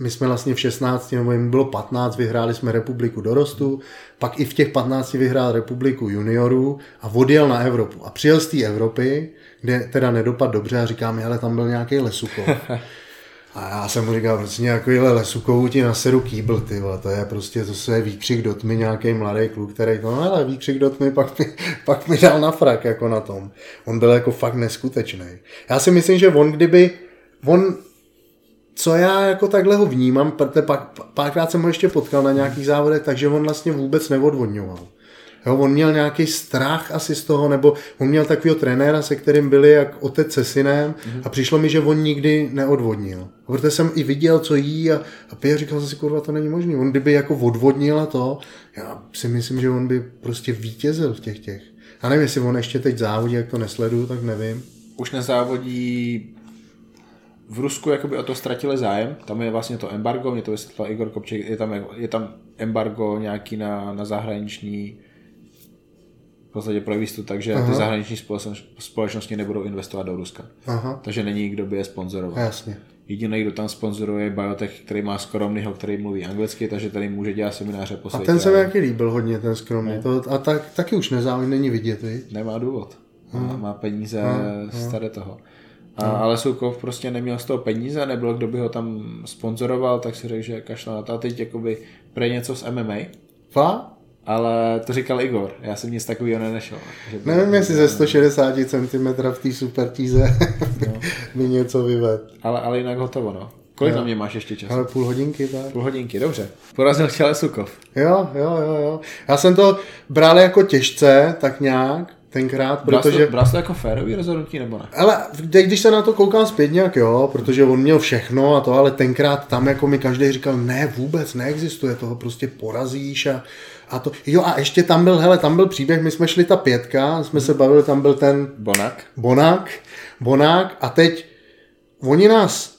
my jsme vlastně v 16, nebo jim bylo 15, vyhráli jsme republiku dorostu, pak i v těch 15 vyhrál republiku juniorů a odjel na Evropu. A přijel z té Evropy, kde teda nedopad dobře a říká mi, ale tam byl nějaký lesukov. A já jsem mu říkal, prostě nějakýhle lesukovou ti na seru kýbl, ty vole, to je prostě, to se je výkřik do tmy, nějaký mladý kluk, který to, no ale výkřik do tmy, pak mi, pak mi dal na frak jako na tom. On byl jako fakt neskutečný. Já si myslím, že on kdyby, on, co já jako takhle ho vnímám, protože pak, párkrát jsem ho ještě potkal na nějakých závodech, takže on vlastně vůbec neodvodňoval. Jo, on měl nějaký strach asi z toho, nebo on měl takového trenéra, se kterým byli jak otec se synem mm-hmm. a přišlo mi, že on nikdy neodvodnil. Protože jsem i viděl, co jí a, a pije říkal jsem si, kurva, to není možné. On kdyby jako odvodnil a to, já si myslím, že on by prostě vítězil v těch těch. A nevím, jestli on ještě teď závodí, jak to nesleduju, tak nevím. Už nezávodí v Rusku jakoby o to ztratili zájem, tam je vlastně to embargo, mě to vysvětlil Igor Kopček, je tam, je tam embargo nějaký na, na zahraniční v podstatě pro jistotu tak, že Aha. ty zahraniční společnosti nebudou investovat do Ruska. Aha. Takže není, kdo by je sponzoroval. Jasně. Jediný, kdo tam sponzoruje, je Biotech, který má skromného, který mluví anglicky, takže tady může dělat semináře po světě. A ten se mi jaký líbil hodně, ten skromný. To, a tak, taky už nezájem není vidět, víš? Nemá důvod. Má, má peníze z tady toho. A, hmm. ale Sukov prostě neměl z toho peníze, nebyl kdo by ho tam sponzoroval, tak si řekl, že kašla na to. A teď jakoby pre něco s MMA. Fa? Ale to říkal Igor, já jsem nic takového nenešel. Že Nevím, jestli ze 160 cm v té super tíze no. mi něco vyved. Ale, ale jinak hotovo, no. Kolik jo. na mě máš ještě času? Ale půl hodinky, tak. Půl hodinky, dobře. Porazil tě Sukov. Jo, jo, jo, jo. Já jsem to bral jako těžce, tak nějak, tenkrát, protože... Bral jsi to jako férový rozhodnutí, nebo ne? Ale když se na to koukám zpět nějak, jo, protože on měl všechno a to, ale tenkrát tam jako mi každý říkal, ne, vůbec neexistuje, toho prostě porazíš a a to, jo a ještě tam byl, hele, tam byl příběh, my jsme šli ta pětka, jsme se bavili, tam byl ten... Bonak. Bonak, Bonák a teď oni nás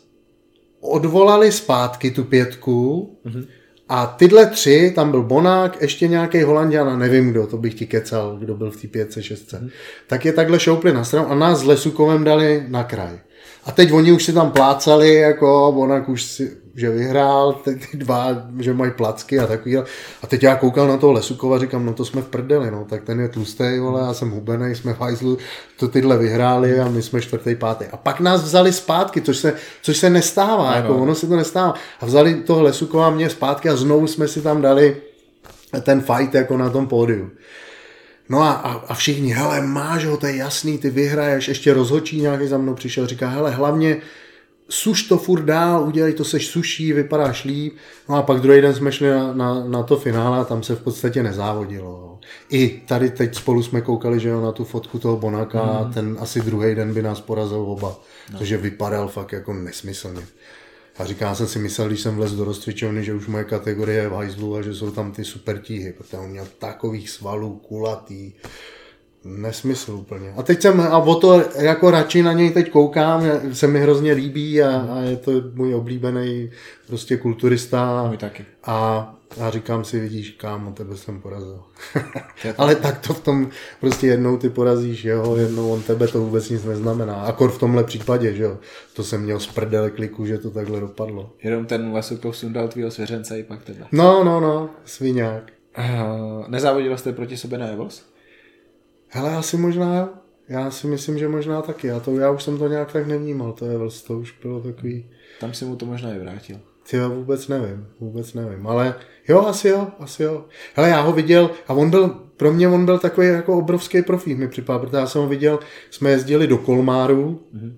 odvolali zpátky tu pětku mm-hmm. a tyhle tři, tam byl Bonák, ještě nějaký Holandian a nevím kdo, to bych ti kecal, kdo byl v té pětce, šestce. Mm-hmm. Tak je takhle šoupli na stranu a nás s Lesukovem dali na kraj. A teď oni už si tam plácali, jako Bonak už si že vyhrál, ty, ty dva, že mají placky a takový. A teď já koukal na toho Lesukova, říkám, no to jsme v prdeli, no, tak ten je tlustý, vole, já jsem hubený, jsme v hajzlu, to tyhle vyhráli a my jsme čtvrtý, pátý. A pak nás vzali zpátky, což se, což se nestává, jako ono se to nestává. A vzali toho Lesukova mě zpátky a znovu jsme si tam dali ten fight jako na tom pódiu. No a, a, a všichni, hele, máš ho, to je jasný, ty vyhraješ, ještě rozhočí nějaký za mnou přišel, říká, hele, hlavně suš to furt dál, udělej to, seš suší, vypadáš líp. No a pak druhý den jsme šli na, na, na to finále a tam se v podstatě nezávodilo. I tady teď spolu jsme koukali, že jo, na tu fotku toho Bonaka mm. ten asi druhý den by nás porazil oba. No. Protože vypadal fakt jako nesmyslně. A říká, jsem si myslel, když jsem vlez do rozcvičovny, že už moje kategorie je v hajzlu a že jsou tam ty super tíhy, protože on měl takových svalů, kulatý, nesmysl úplně. A teď jsem, a o to jako radši na něj teď koukám, se mi hrozně líbí a, a je to můj oblíbený prostě kulturista. Můj taky. A a říkám si, vidíš, kámo, tebe jsem porazil. Ale tak to v tom prostě jednou ty porazíš jeho, jednou on tebe, to vůbec nic neznamená. Akor v tomhle případě, že jo. To jsem měl z prdele kliku, že to takhle dopadlo. Jenom ten Lesukov sundal tvýho svěřence i pak tebe. No, no, no, sviňák. Uh, nezávodil jste proti sobě na Evos? Hele, asi možná, já si myslím, že možná taky. Já, to, já už jsem to nějak tak nevnímal, to je vlastně, to už bylo takový... Tam si mu to možná i vrátil. Ty jo, vůbec nevím, vůbec nevím, ale jo, asi jo, asi jo. Hele, já ho viděl a on byl, pro mě on byl takový jako obrovský profík mi připadá, protože já jsem ho viděl, jsme jezdili do Kolmáru, mm-hmm.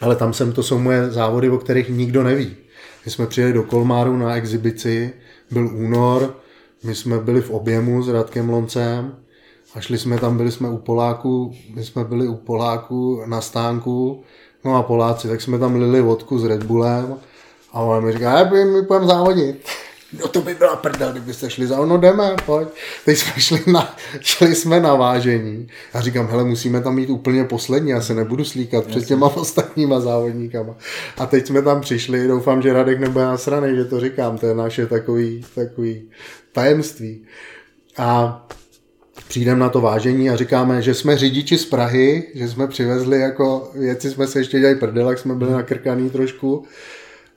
ale tam jsem, to jsou moje závody, o kterých nikdo neví. My jsme přijeli do Kolmáru na exibici, byl únor, my jsme byli v objemu s Radkem Loncem a šli jsme tam, byli jsme u Poláků, my jsme byli u Poláků na stánku, no a Poláci, tak jsme tam lili vodku s Red Bullem a on mi říká, my, my půjdeme závodit. No to by byla prdel, kdybyste šli za ono, jdeme, pojď. Teď jsme šli, na, šli jsme na vážení. Já říkám, hele, musíme tam mít úplně poslední, já se nebudu slíkat před těma ostatníma závodníkama. A teď jsme tam přišli, doufám, že Radek nebude nasraný, že to říkám, to je naše takový, takový tajemství. A přijdeme na to vážení a říkáme, že jsme řidiči z Prahy, že jsme přivezli jako věci, jsme se ještě dělali prdel, jak jsme byli nakrkaný trošku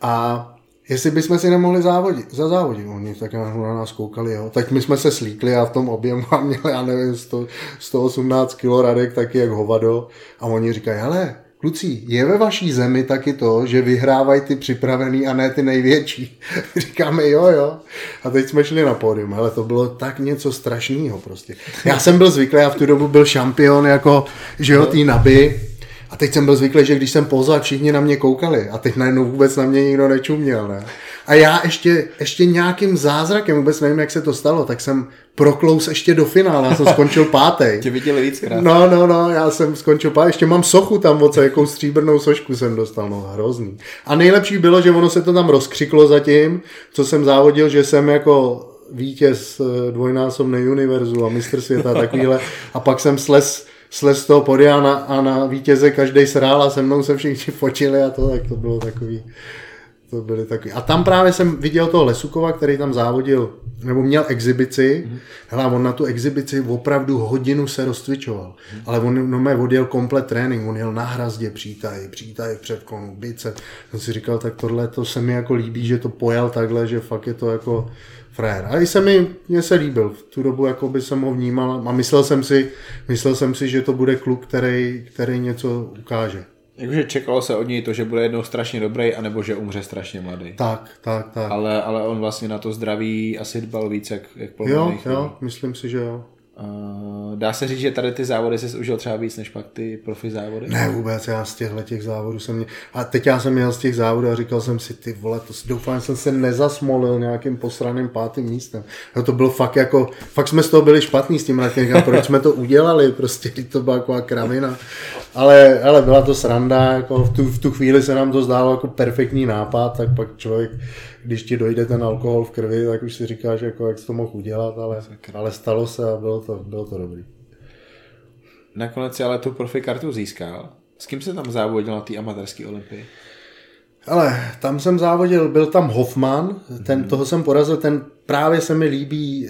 a jestli bychom si nemohli závodit, za závodit. Oni tak na nás koukali, jo. Tak my jsme se slíkli a v tom objemu a měli, já nevím, 100, 118 kg radek, taky jak hovado. A oni říkají, hele, kluci, je ve vaší zemi taky to, že vyhrávají ty připravený a ne ty největší. Říkáme jo, jo. A teď jsme šli na pódium, ale to bylo tak něco strašného prostě. Já jsem byl zvyklý, já v tu dobu byl šampion jako, že jo, tý naby, a teď jsem byl zvyklý, že když jsem pozval, všichni na mě koukali a teď najednou vůbec na mě nikdo nečuměl. Ne? A já ještě, ještě nějakým zázrakem, vůbec nevím, jak se to stalo, tak jsem proklous ještě do finále, já jsem skončil pátý. Tě viděli víckrát. No, no, no, já jsem skončil pátý, ještě mám sochu tam od jakou stříbrnou sošku jsem dostal, no hrozný. A nejlepší bylo, že ono se to tam rozkřiklo zatím, co jsem závodil, že jsem jako vítěz eh, dvojnásobné univerzu a mistr světa a takovýhle. A pak jsem sles slez z toho podia a na, a na vítěze každý srál a se mnou se všichni fotili a to, tak to bylo takový, to byly takový. A tam právě jsem viděl toho Lesukova, který tam závodil, nebo měl exibici. Mm-hmm. Hele, on na tu exibici opravdu hodinu se rozcvičoval. Mm-hmm. Ale on no, mé odjel komplet trénink, on jel na hrazdě přítaj, přítaj před konu, bice. Jsem si říkal, tak tohle to se mi jako líbí, že to pojal takhle, že fakt je to jako frér. A i se mi, mně se líbil. V tu dobu jako by jsem ho vnímal a myslel jsem si, myslel jsem si, že to bude kluk, který, který něco ukáže. Jakože čekalo se od něj to, že bude jednou strašně dobrý, anebo že umře strašně mladý. Tak, tak, tak. Ale, ale on vlastně na to zdraví asi dbal víc, jak, jak Jo, jo, myslím si, že jo. Uh, dá se říct, že tady ty závody jsi užil třeba víc než pak ty profi závody? Ne, vůbec, já z těchto těch závodů jsem mě... A teď já jsem jel z těch závodů a říkal jsem si, ty vole, to doufám, že jsem se nezasmolil nějakým posraným pátým místem. No to bylo fakt jako, fakt jsme z toho byli špatný s tím ratinkem, proč jsme to udělali, prostě to byla taková kravina. Ale, ale byla to sranda, jako v tu, v tu chvíli se nám to zdálo jako perfektní nápad, tak pak člověk když ti dojde ten alkohol v krvi, tak už si říkáš, jako, jak jsi to mohl udělat, ale, ale stalo se a bylo to, bylo to dobrý. Nakonec si ale tu profi kartu získal. S kým se tam závodil na té amatérské olympii? Ale tam jsem závodil, byl tam Hoffman, ten, mm. toho jsem porazil, ten právě se mi líbí,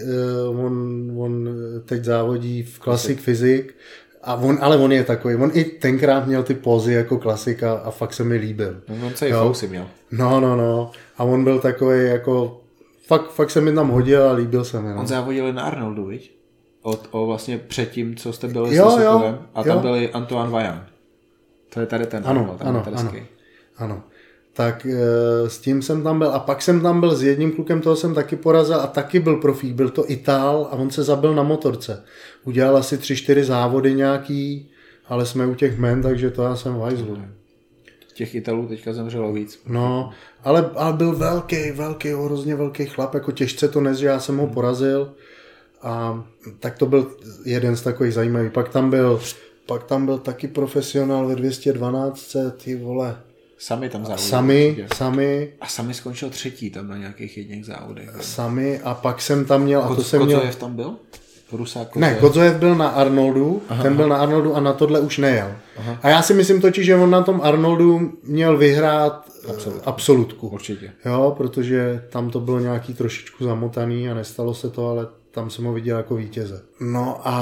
uh, on, on teď závodí v Classic Physics, a on, ale on je takový, on i tenkrát měl ty pozy jako klasika a fakt se mi líbil. No, on se i fousy měl. No, no, no. A on byl takový jako, fakt, fakt se mi tam hodil a líbil se mi. No. On závodil na Arnoldu, viď? O, o vlastně předtím, co jste byli jo, s jo, a tam jo. byli Antoine Vajan. To je tady ten ano, Arnold, ano, ano, ano. Tak e, s tím jsem tam byl a pak jsem tam byl s jedním klukem, toho jsem taky porazil a taky byl profík, byl to Itál a on se zabil na motorce. Udělal asi tři, čtyři závody nějaký, ale jsme u těch men, takže to já jsem vajzlu. Těch Italů teďka zemřelo víc. No, ale, ale byl velký, velký, hrozně velký chlap, jako těžce to nes, že já jsem ho porazil. A tak to byl jeden z takových zajímavých. Pak tam byl, pak tam byl taky profesionál ve 212, ty vole, Sami tam závodili. Sami, sami. A sami skončil třetí tam na nějakých jedných závodech. Sami a pak jsem tam měl... a to jsem měl... tam byl? Rusák Ne, Kodzojev byl na Arnoldu, aha, ten byl aha. na Arnoldu a na tohle už nejel. Aha. A já si myslím totiž, že on na tom Arnoldu měl vyhrát eh, Absolut. absolutku. Určitě. Jo, protože tam to bylo nějaký trošičku zamotaný a nestalo se to, ale tam jsem ho viděl jako vítěze. No a,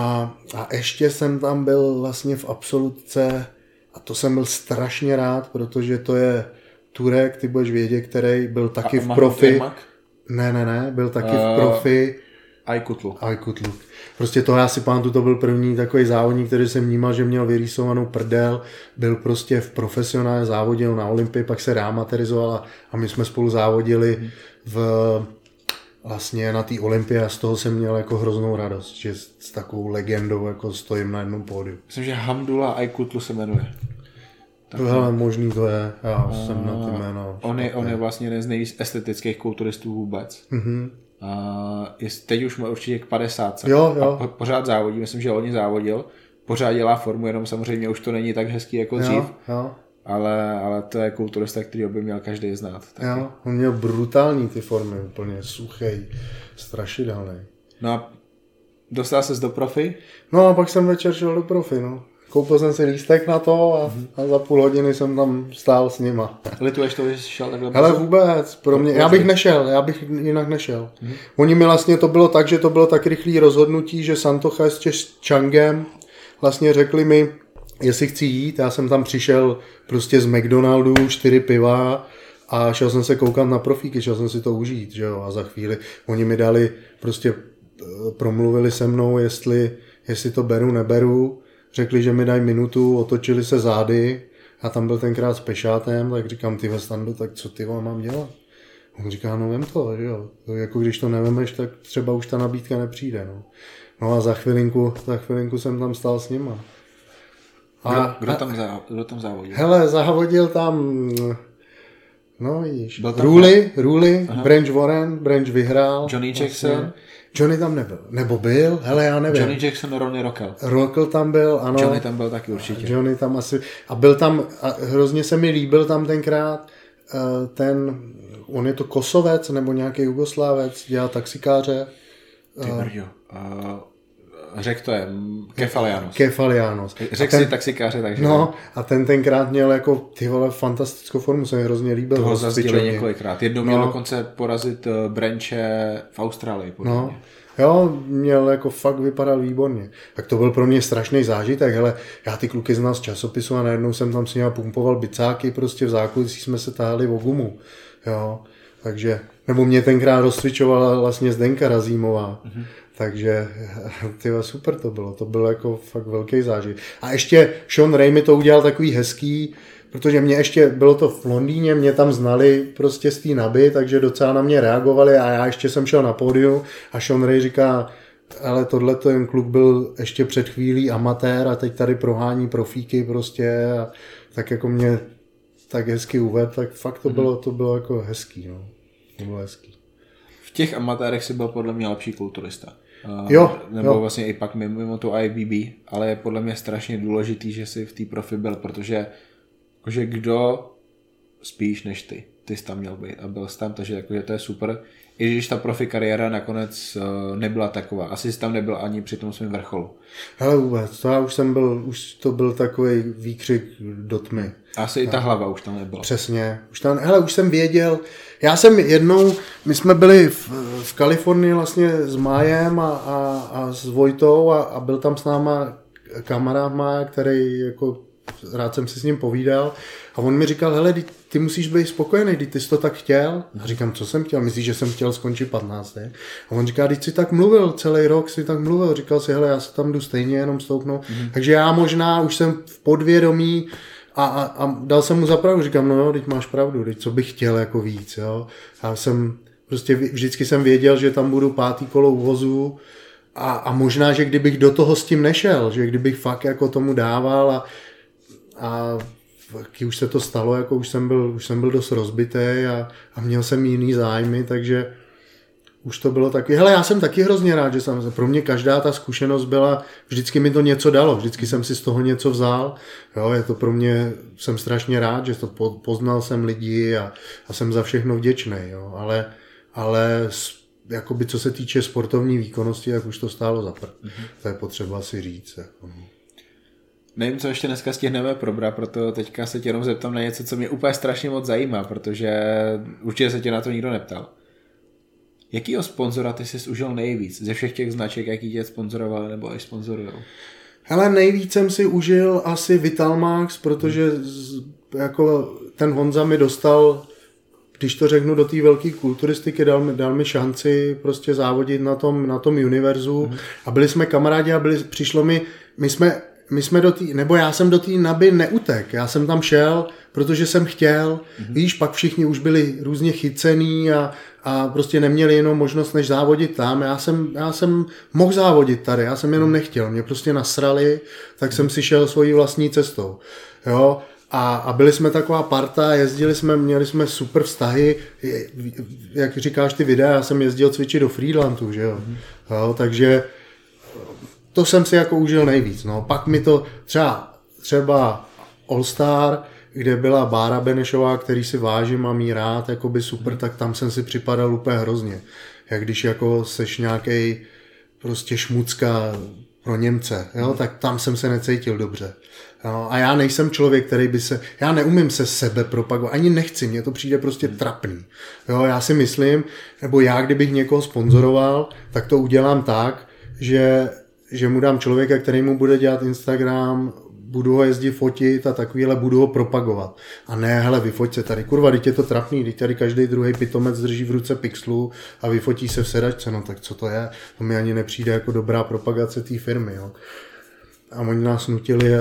a ještě jsem tam byl vlastně v absolutce a to jsem byl strašně rád, protože to je Turek, ty budeš vědět, který byl taky a v profi. Ne, ne, ne, byl taky uh, v profi. Ajkutlu. Ajkutlu. Prostě to já si pamatuju, to byl první takový závodník, který jsem vnímal, že měl vyrýsovanou prdel, byl prostě v profesionálně závodil na Olympii, pak se reamaterizoval a my jsme spolu závodili v vlastně na té Olympii a z toho jsem měl jako hroznou radost, že s takovou legendou jako stojím na jednom pódiu. Myslím, že Hamdula Aykutlu se jmenuje. Tak Hele, možný to je, já a, jsem na to jméno. On je, on je vlastně jeden z nejvíc estetických kulturistů vůbec. Mm-hmm. A je, teď už má určitě k 50. Jo, jo. A pořád závodí, myslím, že loni závodil. Pořád dělá formu, jenom samozřejmě už to není tak hezký jako dřív. Jo, jo. Ale, ale to je kulturista, který by měl každý znát. Taky. Jo, on měl brutální ty formy, úplně suchý, strašidelný. No a dostal ses do profi? No a pak jsem večer šel do profi, no. Koupil jsem si lístek na to a, mm-hmm. a za půl hodiny jsem tam stál s nima. Lituješ to, že jsi šel takhle? Ale vůbec, pro mě, já bych nešel, já bych jinak nešel. Mm-hmm. Oni mi vlastně to bylo tak, že to bylo tak rychlé rozhodnutí, že Santocha s Changem vlastně řekli mi, jestli chci jít, já jsem tam přišel prostě z McDonaldu, čtyři piva a šel jsem se koukat na profíky, šel jsem si to užít, že jo, a za chvíli oni mi dali, prostě eh, promluvili se mnou, jestli, jestli to beru, neberu, řekli, že mi dají minutu, otočili se zády a tam byl tenkrát s pešátem, tak říkám, ty Standu, tak co ty mám dělat? On říká, no vem to, že jo. Jako když to nevemeš, tak třeba už ta nabídka nepřijde, no. No a za chvilinku, za chvilinku jsem tam stál s nima. A, kdo, kdo, tam, zá, kdo tam závodil? Hele, závodil tam, no vidíš, Ruli, Ruli, Branch Warren, Branch vyhrál. Johnny Jackson. Vlastně. Johnny tam nebyl. Nebo byl? Hele, já nevím. Johnny Jackson, Ronnie Rockel. Rockel tam byl, ano. Johnny tam byl taky určitě. Johnny tam asi. A byl tam, a hrozně se mi líbil tam tenkrát eh, ten, on je to Kosovec nebo nějaký Jugoslávec, dělá taxikáře. Ty uh, brďo. Uh, řek to je, Kefalianos. Kefalianos. Řek si taxikáře, takže... No, a ten tenkrát měl jako, ty vole, fantastickou formu, se mi hrozně líbil. Toho zazdili několikrát. Jednou no. měl dokonce porazit eh, Branche v Austrálii. No. Jo, měl jako fakt vypadal výborně. Tak to byl pro mě strašný zážitek, hele, já ty kluky znal z časopisu a najednou jsem tam s nimi pumpoval bicáky, prostě v zákulisí jsme se táhli o gumu, jo, takže, nebo mě tenkrát rozcvičovala vlastně Zdenka Razímová, mm-hmm. Takže tyhle, super to bylo, to bylo jako fakt velký zážitek. A ještě Sean Ray mi to udělal takový hezký, protože mě ještě, bylo to v Londýně, mě tam znali prostě z té naby, takže docela na mě reagovali a já ještě jsem šel na pódium a Sean Ray říká, ale tohle ten kluk byl ještě před chvílí amatér a teď tady prohání profíky prostě a tak jako mě tak hezky uved, tak fakt to mhm. bylo, to bylo jako hezký, no. To bylo hezký. V těch amatérech si byl podle mě lepší kulturista. Jo, nebo jo. vlastně i pak mimo, mimo tu IBB, ale je podle mě strašně důležitý, že jsi v té profi byl, protože jakože kdo spíš než ty, ty jsi tam měl být a byl jsi tam, takže jakože to je super. I když ta profi kariéra nakonec uh, nebyla taková. Asi jsi tam nebyl ani při tom svém vrcholu. Hele vůbec, to já už jsem byl, už to byl takový výkřik do tmy. Asi i ta hlava už tam nebyla. Přesně. Už tam, hele, už jsem věděl, já jsem jednou, my jsme byli v, v Kalifornii vlastně s Májem a, a, a s Vojtou a, a byl tam s náma kamarád Mája, který jako rád jsem si s ním povídal a on mi říkal, hele, ty musíš být spokojený, ty jsi to tak chtěl. A říkám, co jsem chtěl, myslíš, že jsem chtěl skončit 15. A on říká, když jsi tak mluvil, celý rok si tak mluvil, říkal si, hele, já se tam jdu stejně jenom stoupnout. Mm-hmm. Takže já možná už jsem v podvědomí a, a, a dal jsem mu za pravdu, říkám, no jo, teď máš pravdu, teď co bych chtěl jako víc, jo. Já jsem, prostě vždycky jsem věděl, že tam budu pátý kolo uvozu a, a možná, že kdybych do toho s tím nešel, že kdybych fakt jako tomu dával a, a už se to stalo, jako už jsem byl, už jsem byl dost rozbitý a, a měl jsem jiný zájmy, takže už to bylo taky. Hele, já jsem taky hrozně rád, že jsem, pro mě každá ta zkušenost byla, vždycky mi to něco dalo, vždycky jsem si z toho něco vzal. Jo, je to pro mě, jsem strašně rád, že to poznal jsem lidi a, a jsem za všechno vděčný, jo, ale, ale jakoby co se týče sportovní výkonnosti, tak už to stálo za prd. Mm-hmm. To je potřeba si říct. Jako. No. Nevím, co ještě dneska stihneme probrat, proto teďka se tě jenom zeptám na něco, co mě úplně strašně moc zajímá, protože určitě se tě na to nikdo neptal. Jakýho sponzora ty jsi užil nejvíc ze všech těch značek, jaký tě sponzorovali nebo i sponzorují? Hele, nejvíc jsem si užil asi Vitalmax, protože z, jako ten Honza mi dostal, když to řeknu, do té velké kulturistiky, dal mi, dal mi šanci prostě závodit na tom, na tom univerzu mm. a byli jsme kamarádi a byli, přišlo mi, my jsme my jsme do té, nebo já jsem do té naby neutek, já jsem tam šel, protože jsem chtěl, mm-hmm. víš, pak všichni už byli různě chycený a, a prostě neměli jenom možnost než závodit tam, já jsem, já jsem mohl závodit tady, já jsem jenom mhm. nechtěl, mě prostě nasrali, tak jsem si šel svojí vlastní cestou, jo, a, a byli jsme taková parta, jezdili jsme, měli jsme super vztahy, jak říkáš ty videa, já jsem jezdil cvičit do Friedlandu, že jo, mm-hmm. jo takže to jsem si jako užil nejvíc. No. Pak mi to třeba, třeba All Star, kde byla Bára Benešová, který si vážím a mý rád, jako by super, tak tam jsem si připadal úplně hrozně. Jak když jako seš nějaký prostě šmucka pro Němce, jo, hmm. tak tam jsem se necítil dobře. Jo, a já nejsem člověk, který by se, já neumím se sebe propagovat, ani nechci, mně to přijde prostě hmm. trapný. Jo, já si myslím, nebo já, kdybych někoho sponzoroval, tak to udělám tak, že že mu dám člověka, který mu bude dělat Instagram, budu ho jezdit fotit a takovýhle budu ho propagovat. A ne, hele, vyfoť se tady, kurva, teď je to trapný, teď tady každý druhý pitomec drží v ruce pixlu a vyfotí se v sedačce, no tak co to je? To mi ani nepřijde jako dobrá propagace té firmy, jo. A oni nás nutili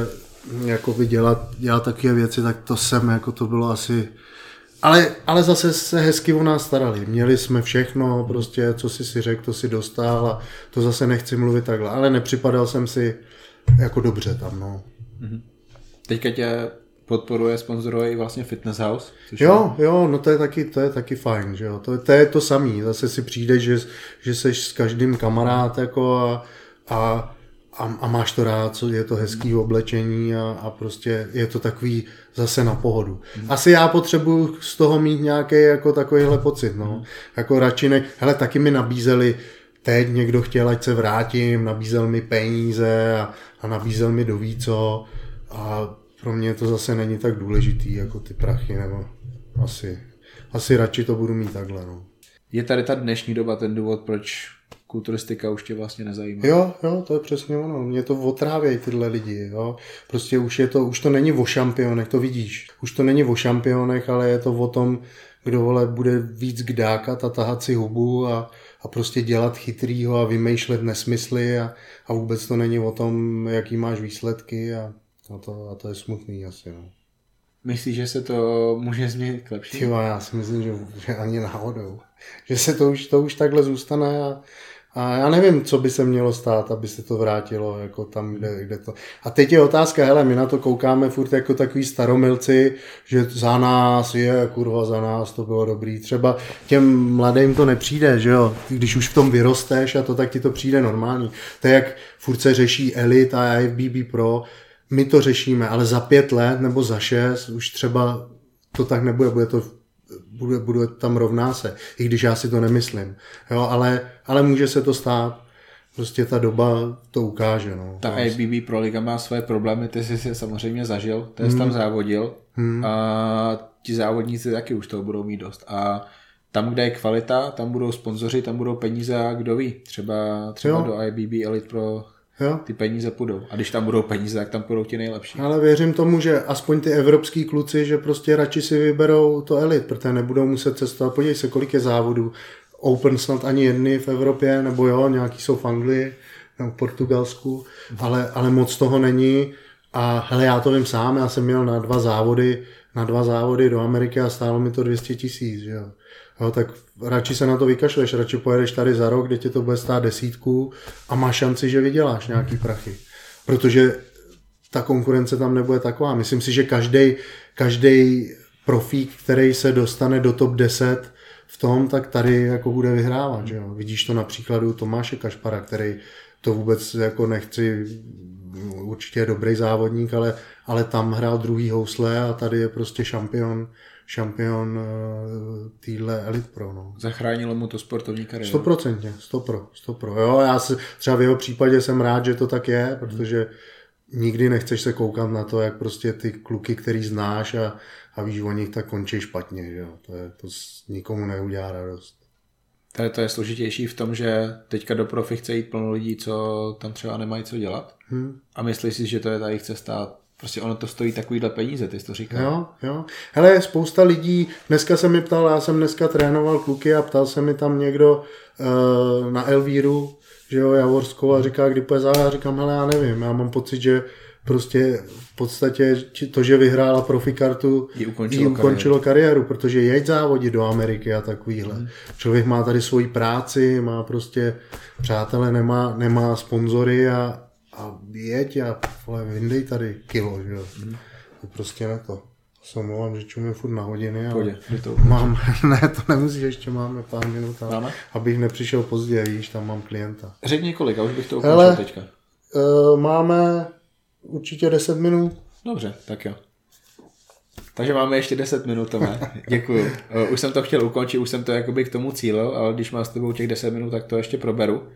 jako dělat, dělat takové věci, tak to jsem, jako to bylo asi, ale, ale zase se hezky o nás starali. Měli jsme všechno, prostě, co si si řekl, to si dostal a to zase nechci mluvit takhle. Ale nepřipadal jsem si jako dobře tam, no. Mm-hmm. Teďka tě podporuje, sponzoruje i vlastně Fitness House. Což jo, je... jo, no to je taky, to je taky fajn, že jo. To, to je to samý, zase si přijde, že, že seš s každým kamarád jako a, a a, a máš to rád, co je to hezký oblečení a, a prostě je to takový zase na pohodu. Hmm. Asi já potřebuju z toho mít nějaký jako takovýhle pocit, no. Hmm. Jako radši ne, hele, taky mi nabízeli, teď někdo chtěl, ať se vrátím, nabízel mi peníze a, a nabízel mi do co a pro mě to zase není tak důležitý jako ty prachy, nebo asi, asi radši to budu mít takhle, no. Je tady ta dnešní doba ten důvod, proč kulturistika už tě vlastně nezajímá. Jo, jo, to je přesně ono. Mě to otrávějí tyhle lidi, jo. Prostě už je to, už to není o šampionech, to vidíš. Už to není o šampionech, ale je to o tom, kdo vole bude víc kdákat a tahat si hubu a, a prostě dělat chytrýho a vymýšlet nesmysly a, a vůbec to není o tom, jaký máš výsledky a, a, to, a to je smutný asi, no. Myslíš, že se to může změnit k lepší? Tyva, já si myslím, že, že ani náhodou. Že se to už, to už takhle zůstane a, a já nevím, co by se mělo stát, aby se to vrátilo jako tam, kde, kde to. A teď je otázka, hele, my na to koukáme furt jako takový staromilci, že za nás je, kurva, za nás to bylo dobrý. Třeba těm mladým to nepřijde, že jo, když už v tom vyrosteš a to, tak ti to přijde normální. To je jak furt se řeší Elite a IFBB Pro, my to řešíme, ale za pět let nebo za šest už třeba to tak nebude, bude to bude, bude tam rovná se, i když já si to nemyslím. Jo, ale, ale může se to stát. Prostě ta doba to ukáže. No. Ta IBB Pro Liga má své problémy, ty jsi si samozřejmě zažil, ty jsi hmm. tam závodil hmm. a ti závodníci taky už toho budou mít dost. A tam, kde je kvalita, tam budou sponzoři, tam budou peníze a kdo ví, třeba, třeba do IBB Elite Pro Jo? Ty peníze půjdou. A když tam budou peníze, tak tam půjdou ti nejlepší. Ale věřím tomu, že aspoň ty evropský kluci, že prostě radši si vyberou to elit, protože nebudou muset cestovat. Podívej se, kolik je závodů. Open snad ani jedny v Evropě, nebo jo, nějaký jsou v Anglii, nebo v Portugalsku, ale, ale moc toho není. A hele, já to vím sám, já jsem měl na dva závody, na dva závody do Ameriky a stálo mi to 200 tisíc, jo. Jo, tak radši se na to vykašleš, radši pojedeš tady za rok, kde tě to bude stát desítku a máš šanci, že vyděláš nějaký prachy. Protože ta konkurence tam nebude taková. Myslím si, že každý každý profík, který se dostane do top 10 v tom, tak tady jako bude vyhrávat. Že jo? Vidíš to na příkladu Tomáše Kašpara, který to vůbec jako nechci, určitě je dobrý závodník, ale, ale tam hrál druhý housle a tady je prostě šampion šampion uh, týhle Elite Pro. No. Zachránilo mu to sportovní kariéru? Stoprocentně, stopro, stopro. Jo, já si, třeba v jeho případě jsem rád, že to tak je, protože nikdy nechceš se koukat na to, jak prostě ty kluky, který znáš a, a víš o nich, tak končí špatně. Že jo? To, je, to nikomu neudělá radost. Tady to je složitější v tom, že teďka do profi chce jít plno lidí, co tam třeba nemají co dělat. Hmm. A myslíš si, že to je ta jejich cesta Prostě ono to stojí takovýhle peníze, ty jsi to říkal. Jo, jo. Hele, spousta lidí, dneska se mi ptal, já jsem dneska trénoval kluky a ptal se mi tam někdo uh, na Elvíru, že jo, Javorskou a říká, kdy půjde já říkám, hele, já nevím, já mám pocit, že prostě v podstatě to, že vyhrála profikartu, jí ukončilo, jí ukončilo kariéru. kariéru, protože jeď závodit do Ameriky a takovýhle. Hmm. Člověk má tady svoji práci, má prostě přátelé, nemá, nemá sponzory a, a jeď a vole, vyndej tady kilo, že jo. To prostě ne to. Se omlouvám, že čumím furt na hodiny, ale Pojde, to mám, ne, to nemusíš, ještě máme pár minut, ale, máme? abych nepřišel pozdě, víš, tam mám klienta. Řekni kolik, a už bych to ukončil teďka. Uh, máme určitě 10 minut. Dobře, tak jo. Takže máme ještě 10 minut, Tome. Děkuju. Uh, už jsem to chtěl ukončit, už jsem to jakoby k tomu cílil, ale když mám s tebou těch 10 minut, tak to ještě proberu.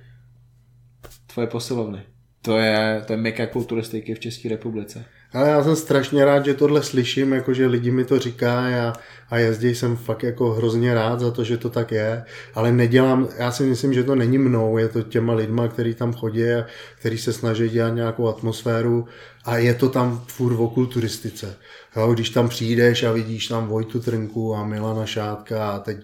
Tvoje posilovny. To je, to je meka kulturistiky v České republice. Ale já jsem strašně rád, že tohle slyším, jako že lidi mi to říkají a, a jezdí jsem fakt jako hrozně rád za to, že to tak je, ale nedělám, já si myslím, že to není mnou, je to těma lidma, který tam chodí a který se snaží dělat nějakou atmosféru a je to tam furt o kulturistice. Jo, když tam přijdeš a vidíš tam Vojtu Trnku a Milana Šátka a teď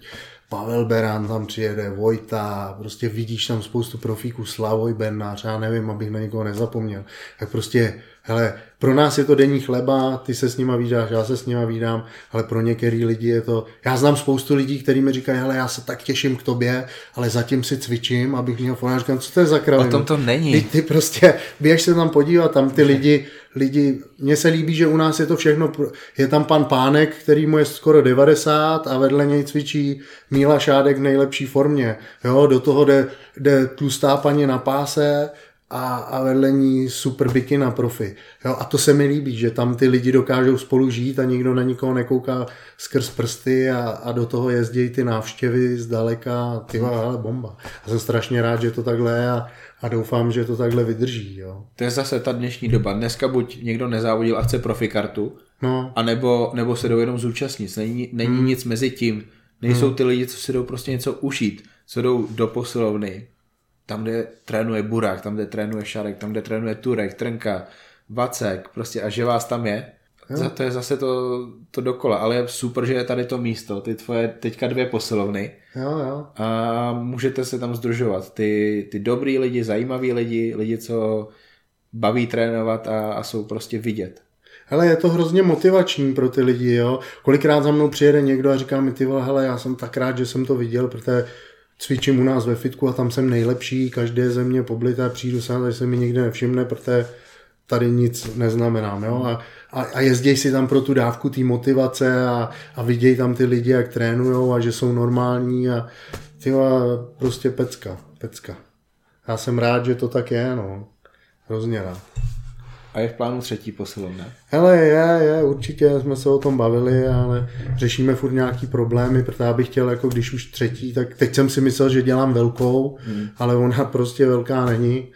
Pavel Beran tam přijede, Vojta, prostě vidíš tam spoustu profíků, Slavoj Bernář, já nevím, abych na někoho nezapomněl. Tak prostě, hele, pro nás je to denní chleba, ty se s nima vídáš, já se s nima vídám, ale pro některý lidi je to... Já znám spoustu lidí, kteří mi říkají, hele, já se tak těším k tobě, ale zatím si cvičím, abych měl fond. Říkám, co to je za kravinu? O tom to není. Ty, ty prostě běž se tam podívat, tam ty lidi, lidi, mně se líbí, že u nás je to všechno, je tam pan Pánek, který mu je skoro 90 a vedle něj cvičí Míla Šádek v nejlepší formě. Jo, do toho jde, jde tlustá paní na páse, a, a vedle ní super bikina profi. Jo, a to se mi líbí, že tam ty lidi dokážou spolu žít a nikdo na nikoho nekouká skrz prsty a, a do toho jezdí ty návštěvy zdaleka. Ty ale bomba. A jsem strašně rád, že to takhle je a, a doufám, že to takhle vydrží. Jo. To je zase ta dnešní doba. Dneska buď někdo nezávodil a chce profikartu, no. a nebo, nebo se jdou jenom zúčastnit. Není, není hmm. nic mezi tím. Nejsou hmm. ty lidi, co si jdou prostě něco ušít, co jdou do posilovny, tam, kde trénuje Burák, tam, kde trénuje Šarek, tam, kde trénuje Turek, Trnka, Vacek, prostě a že vás tam je, jo. to je zase to, to dokola, ale je super, že je tady to místo, ty tvoje teďka dvě posilovny jo, jo. a můžete se tam združovat. Ty, ty dobrý lidi, zajímaví lidi, lidi, co baví trénovat a, a jsou prostě vidět. Hele, je to hrozně motivační pro ty lidi, jo. Kolikrát za mnou přijede někdo a říká mi, ty vole, hele, já jsem tak rád, že jsem to viděl, protože cvičím u nás ve fitku a tam jsem nejlepší, každé země poblité, přijdu sám, takže se mi nikde nevšimne, protože tady nic neznamenám. Jo? A, a, a jezdí si tam pro tu dávku té motivace a, a vidějí tam ty lidi, jak trénujou a že jsou normální a tyhle, prostě pecka, pecka. Já jsem rád, že to tak je, no. Hrozně rád. A je v plánu třetí posilovna? Hele, je, je, určitě jsme se o tom bavili, ale řešíme furt nějaký problémy, protože já bych chtěl, jako když už třetí, tak teď jsem si myslel, že dělám velkou, hmm. ale ona prostě velká není.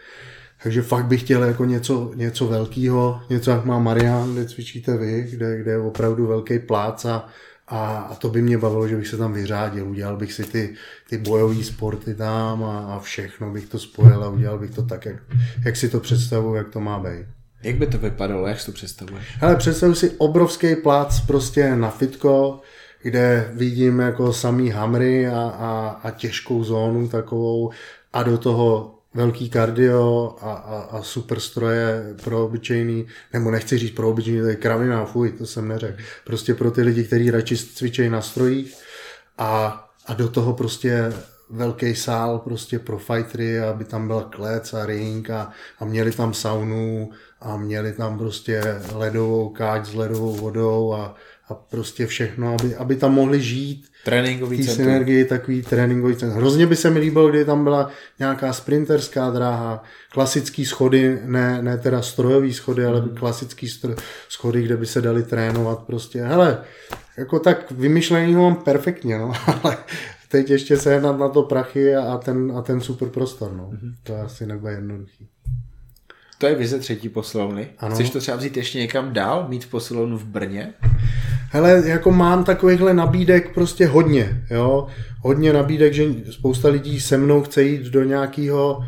Takže fakt bych chtěl jako něco, něco velkého, něco jak má Marian, kde cvičíte vy, kde, kde je opravdu velký plác a, a, a to by mě bavilo, že bych se tam vyřádil, udělal bych si ty, ty bojové sporty tam a, a všechno bych to spojil a udělal bych to tak, jak, jak si to představuji, jak to má být. Jak by to vypadalo, jak si to představuješ? Hele, představuji si obrovský plác prostě na fitko, kde vidím jako samý hamry a, a, a těžkou zónu takovou a do toho velký kardio a, a, a super stroje pro obyčejný, nebo nechci říct pro obyčejný, to je kravina, fuj, to jsem neřekl. Prostě pro ty lidi, kteří radši cvičejí na strojích a, a do toho prostě velký sál prostě pro fightery, aby tam byla klec a ring a, a měli tam saunu a měli tam prostě ledovou káč s ledovou vodou a, a prostě všechno, aby, aby tam mohli žít. Tréninkový centrum. synergii, takový tréninkový centrum. Hrozně by se mi líbilo, kdyby tam byla nějaká sprinterská dráha, klasický schody, ne, ne teda strojový schody, ale hmm. klasický stro, schody, kde by se dali trénovat prostě. Hele, jako tak vymyšlený ho mám perfektně, no, ale teď ještě se na to prachy a ten, a ten super prostor, no. Mm-hmm. To asi nebude jednoduchý. To je vize třetí posilovny. Ano. Chceš to třeba vzít ještě někam dál, mít posilovnu v Brně? Hele, jako mám takovýchhle nabídek prostě hodně, jo. Hodně nabídek, že spousta lidí se mnou chce jít do nějakého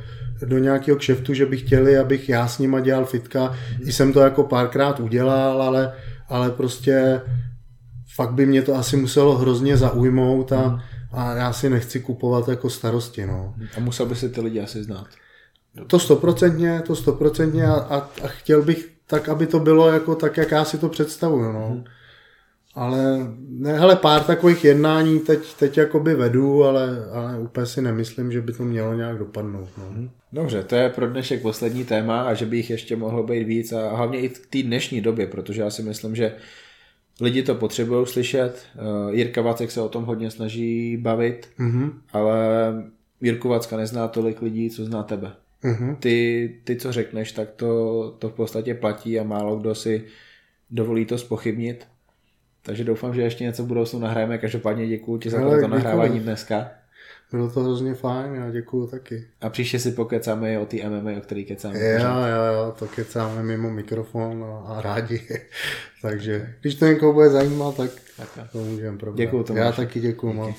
do nějakého kšeftu, že by chtěli, abych já s nima dělal fitka. I jsem to jako párkrát udělal, ale, ale prostě fakt by mě to asi muselo hrozně zaujmout a, a já si nechci kupovat jako starosti. No. A musel by si ty lidi asi znát. To stoprocentně, to stoprocentně a, a, a chtěl bych tak, aby to bylo jako tak, jak já si to představuju. No. Hmm. Ale ne, hele, pár takových jednání teď, teď jakoby vedu, ale, ale úplně si nemyslím, že by to mělo nějak dopadnout. No. Mhm. Dobře, to je pro dnešek poslední téma a že by jich ještě mohlo být víc a hlavně i v té dnešní době, protože já si myslím, že lidi to potřebují slyšet. Uh, Jirka Vacek se o tom hodně snaží bavit, mm-hmm. ale Jirku Vacka nezná tolik lidí, co zná tebe. Mm-hmm. Ty, ty, co řekneš, tak to, to v podstatě platí a málo kdo si dovolí to spochybnit. Takže doufám, že ještě něco v budoucnu nahrajeme. Každopádně děkuji ti za to nahrávání dneska. Bylo to hrozně fajn, já děkuju taky. A příště si pokecáme i o té MMA, o který kecáme. Jo, jo, jo, to kecáme mimo mikrofon a, a rádi. Takže když to někoho bude zajímat, tak, Tak to můžeme probrat. Děkuju, Tomáši. Já taky děkuju moc.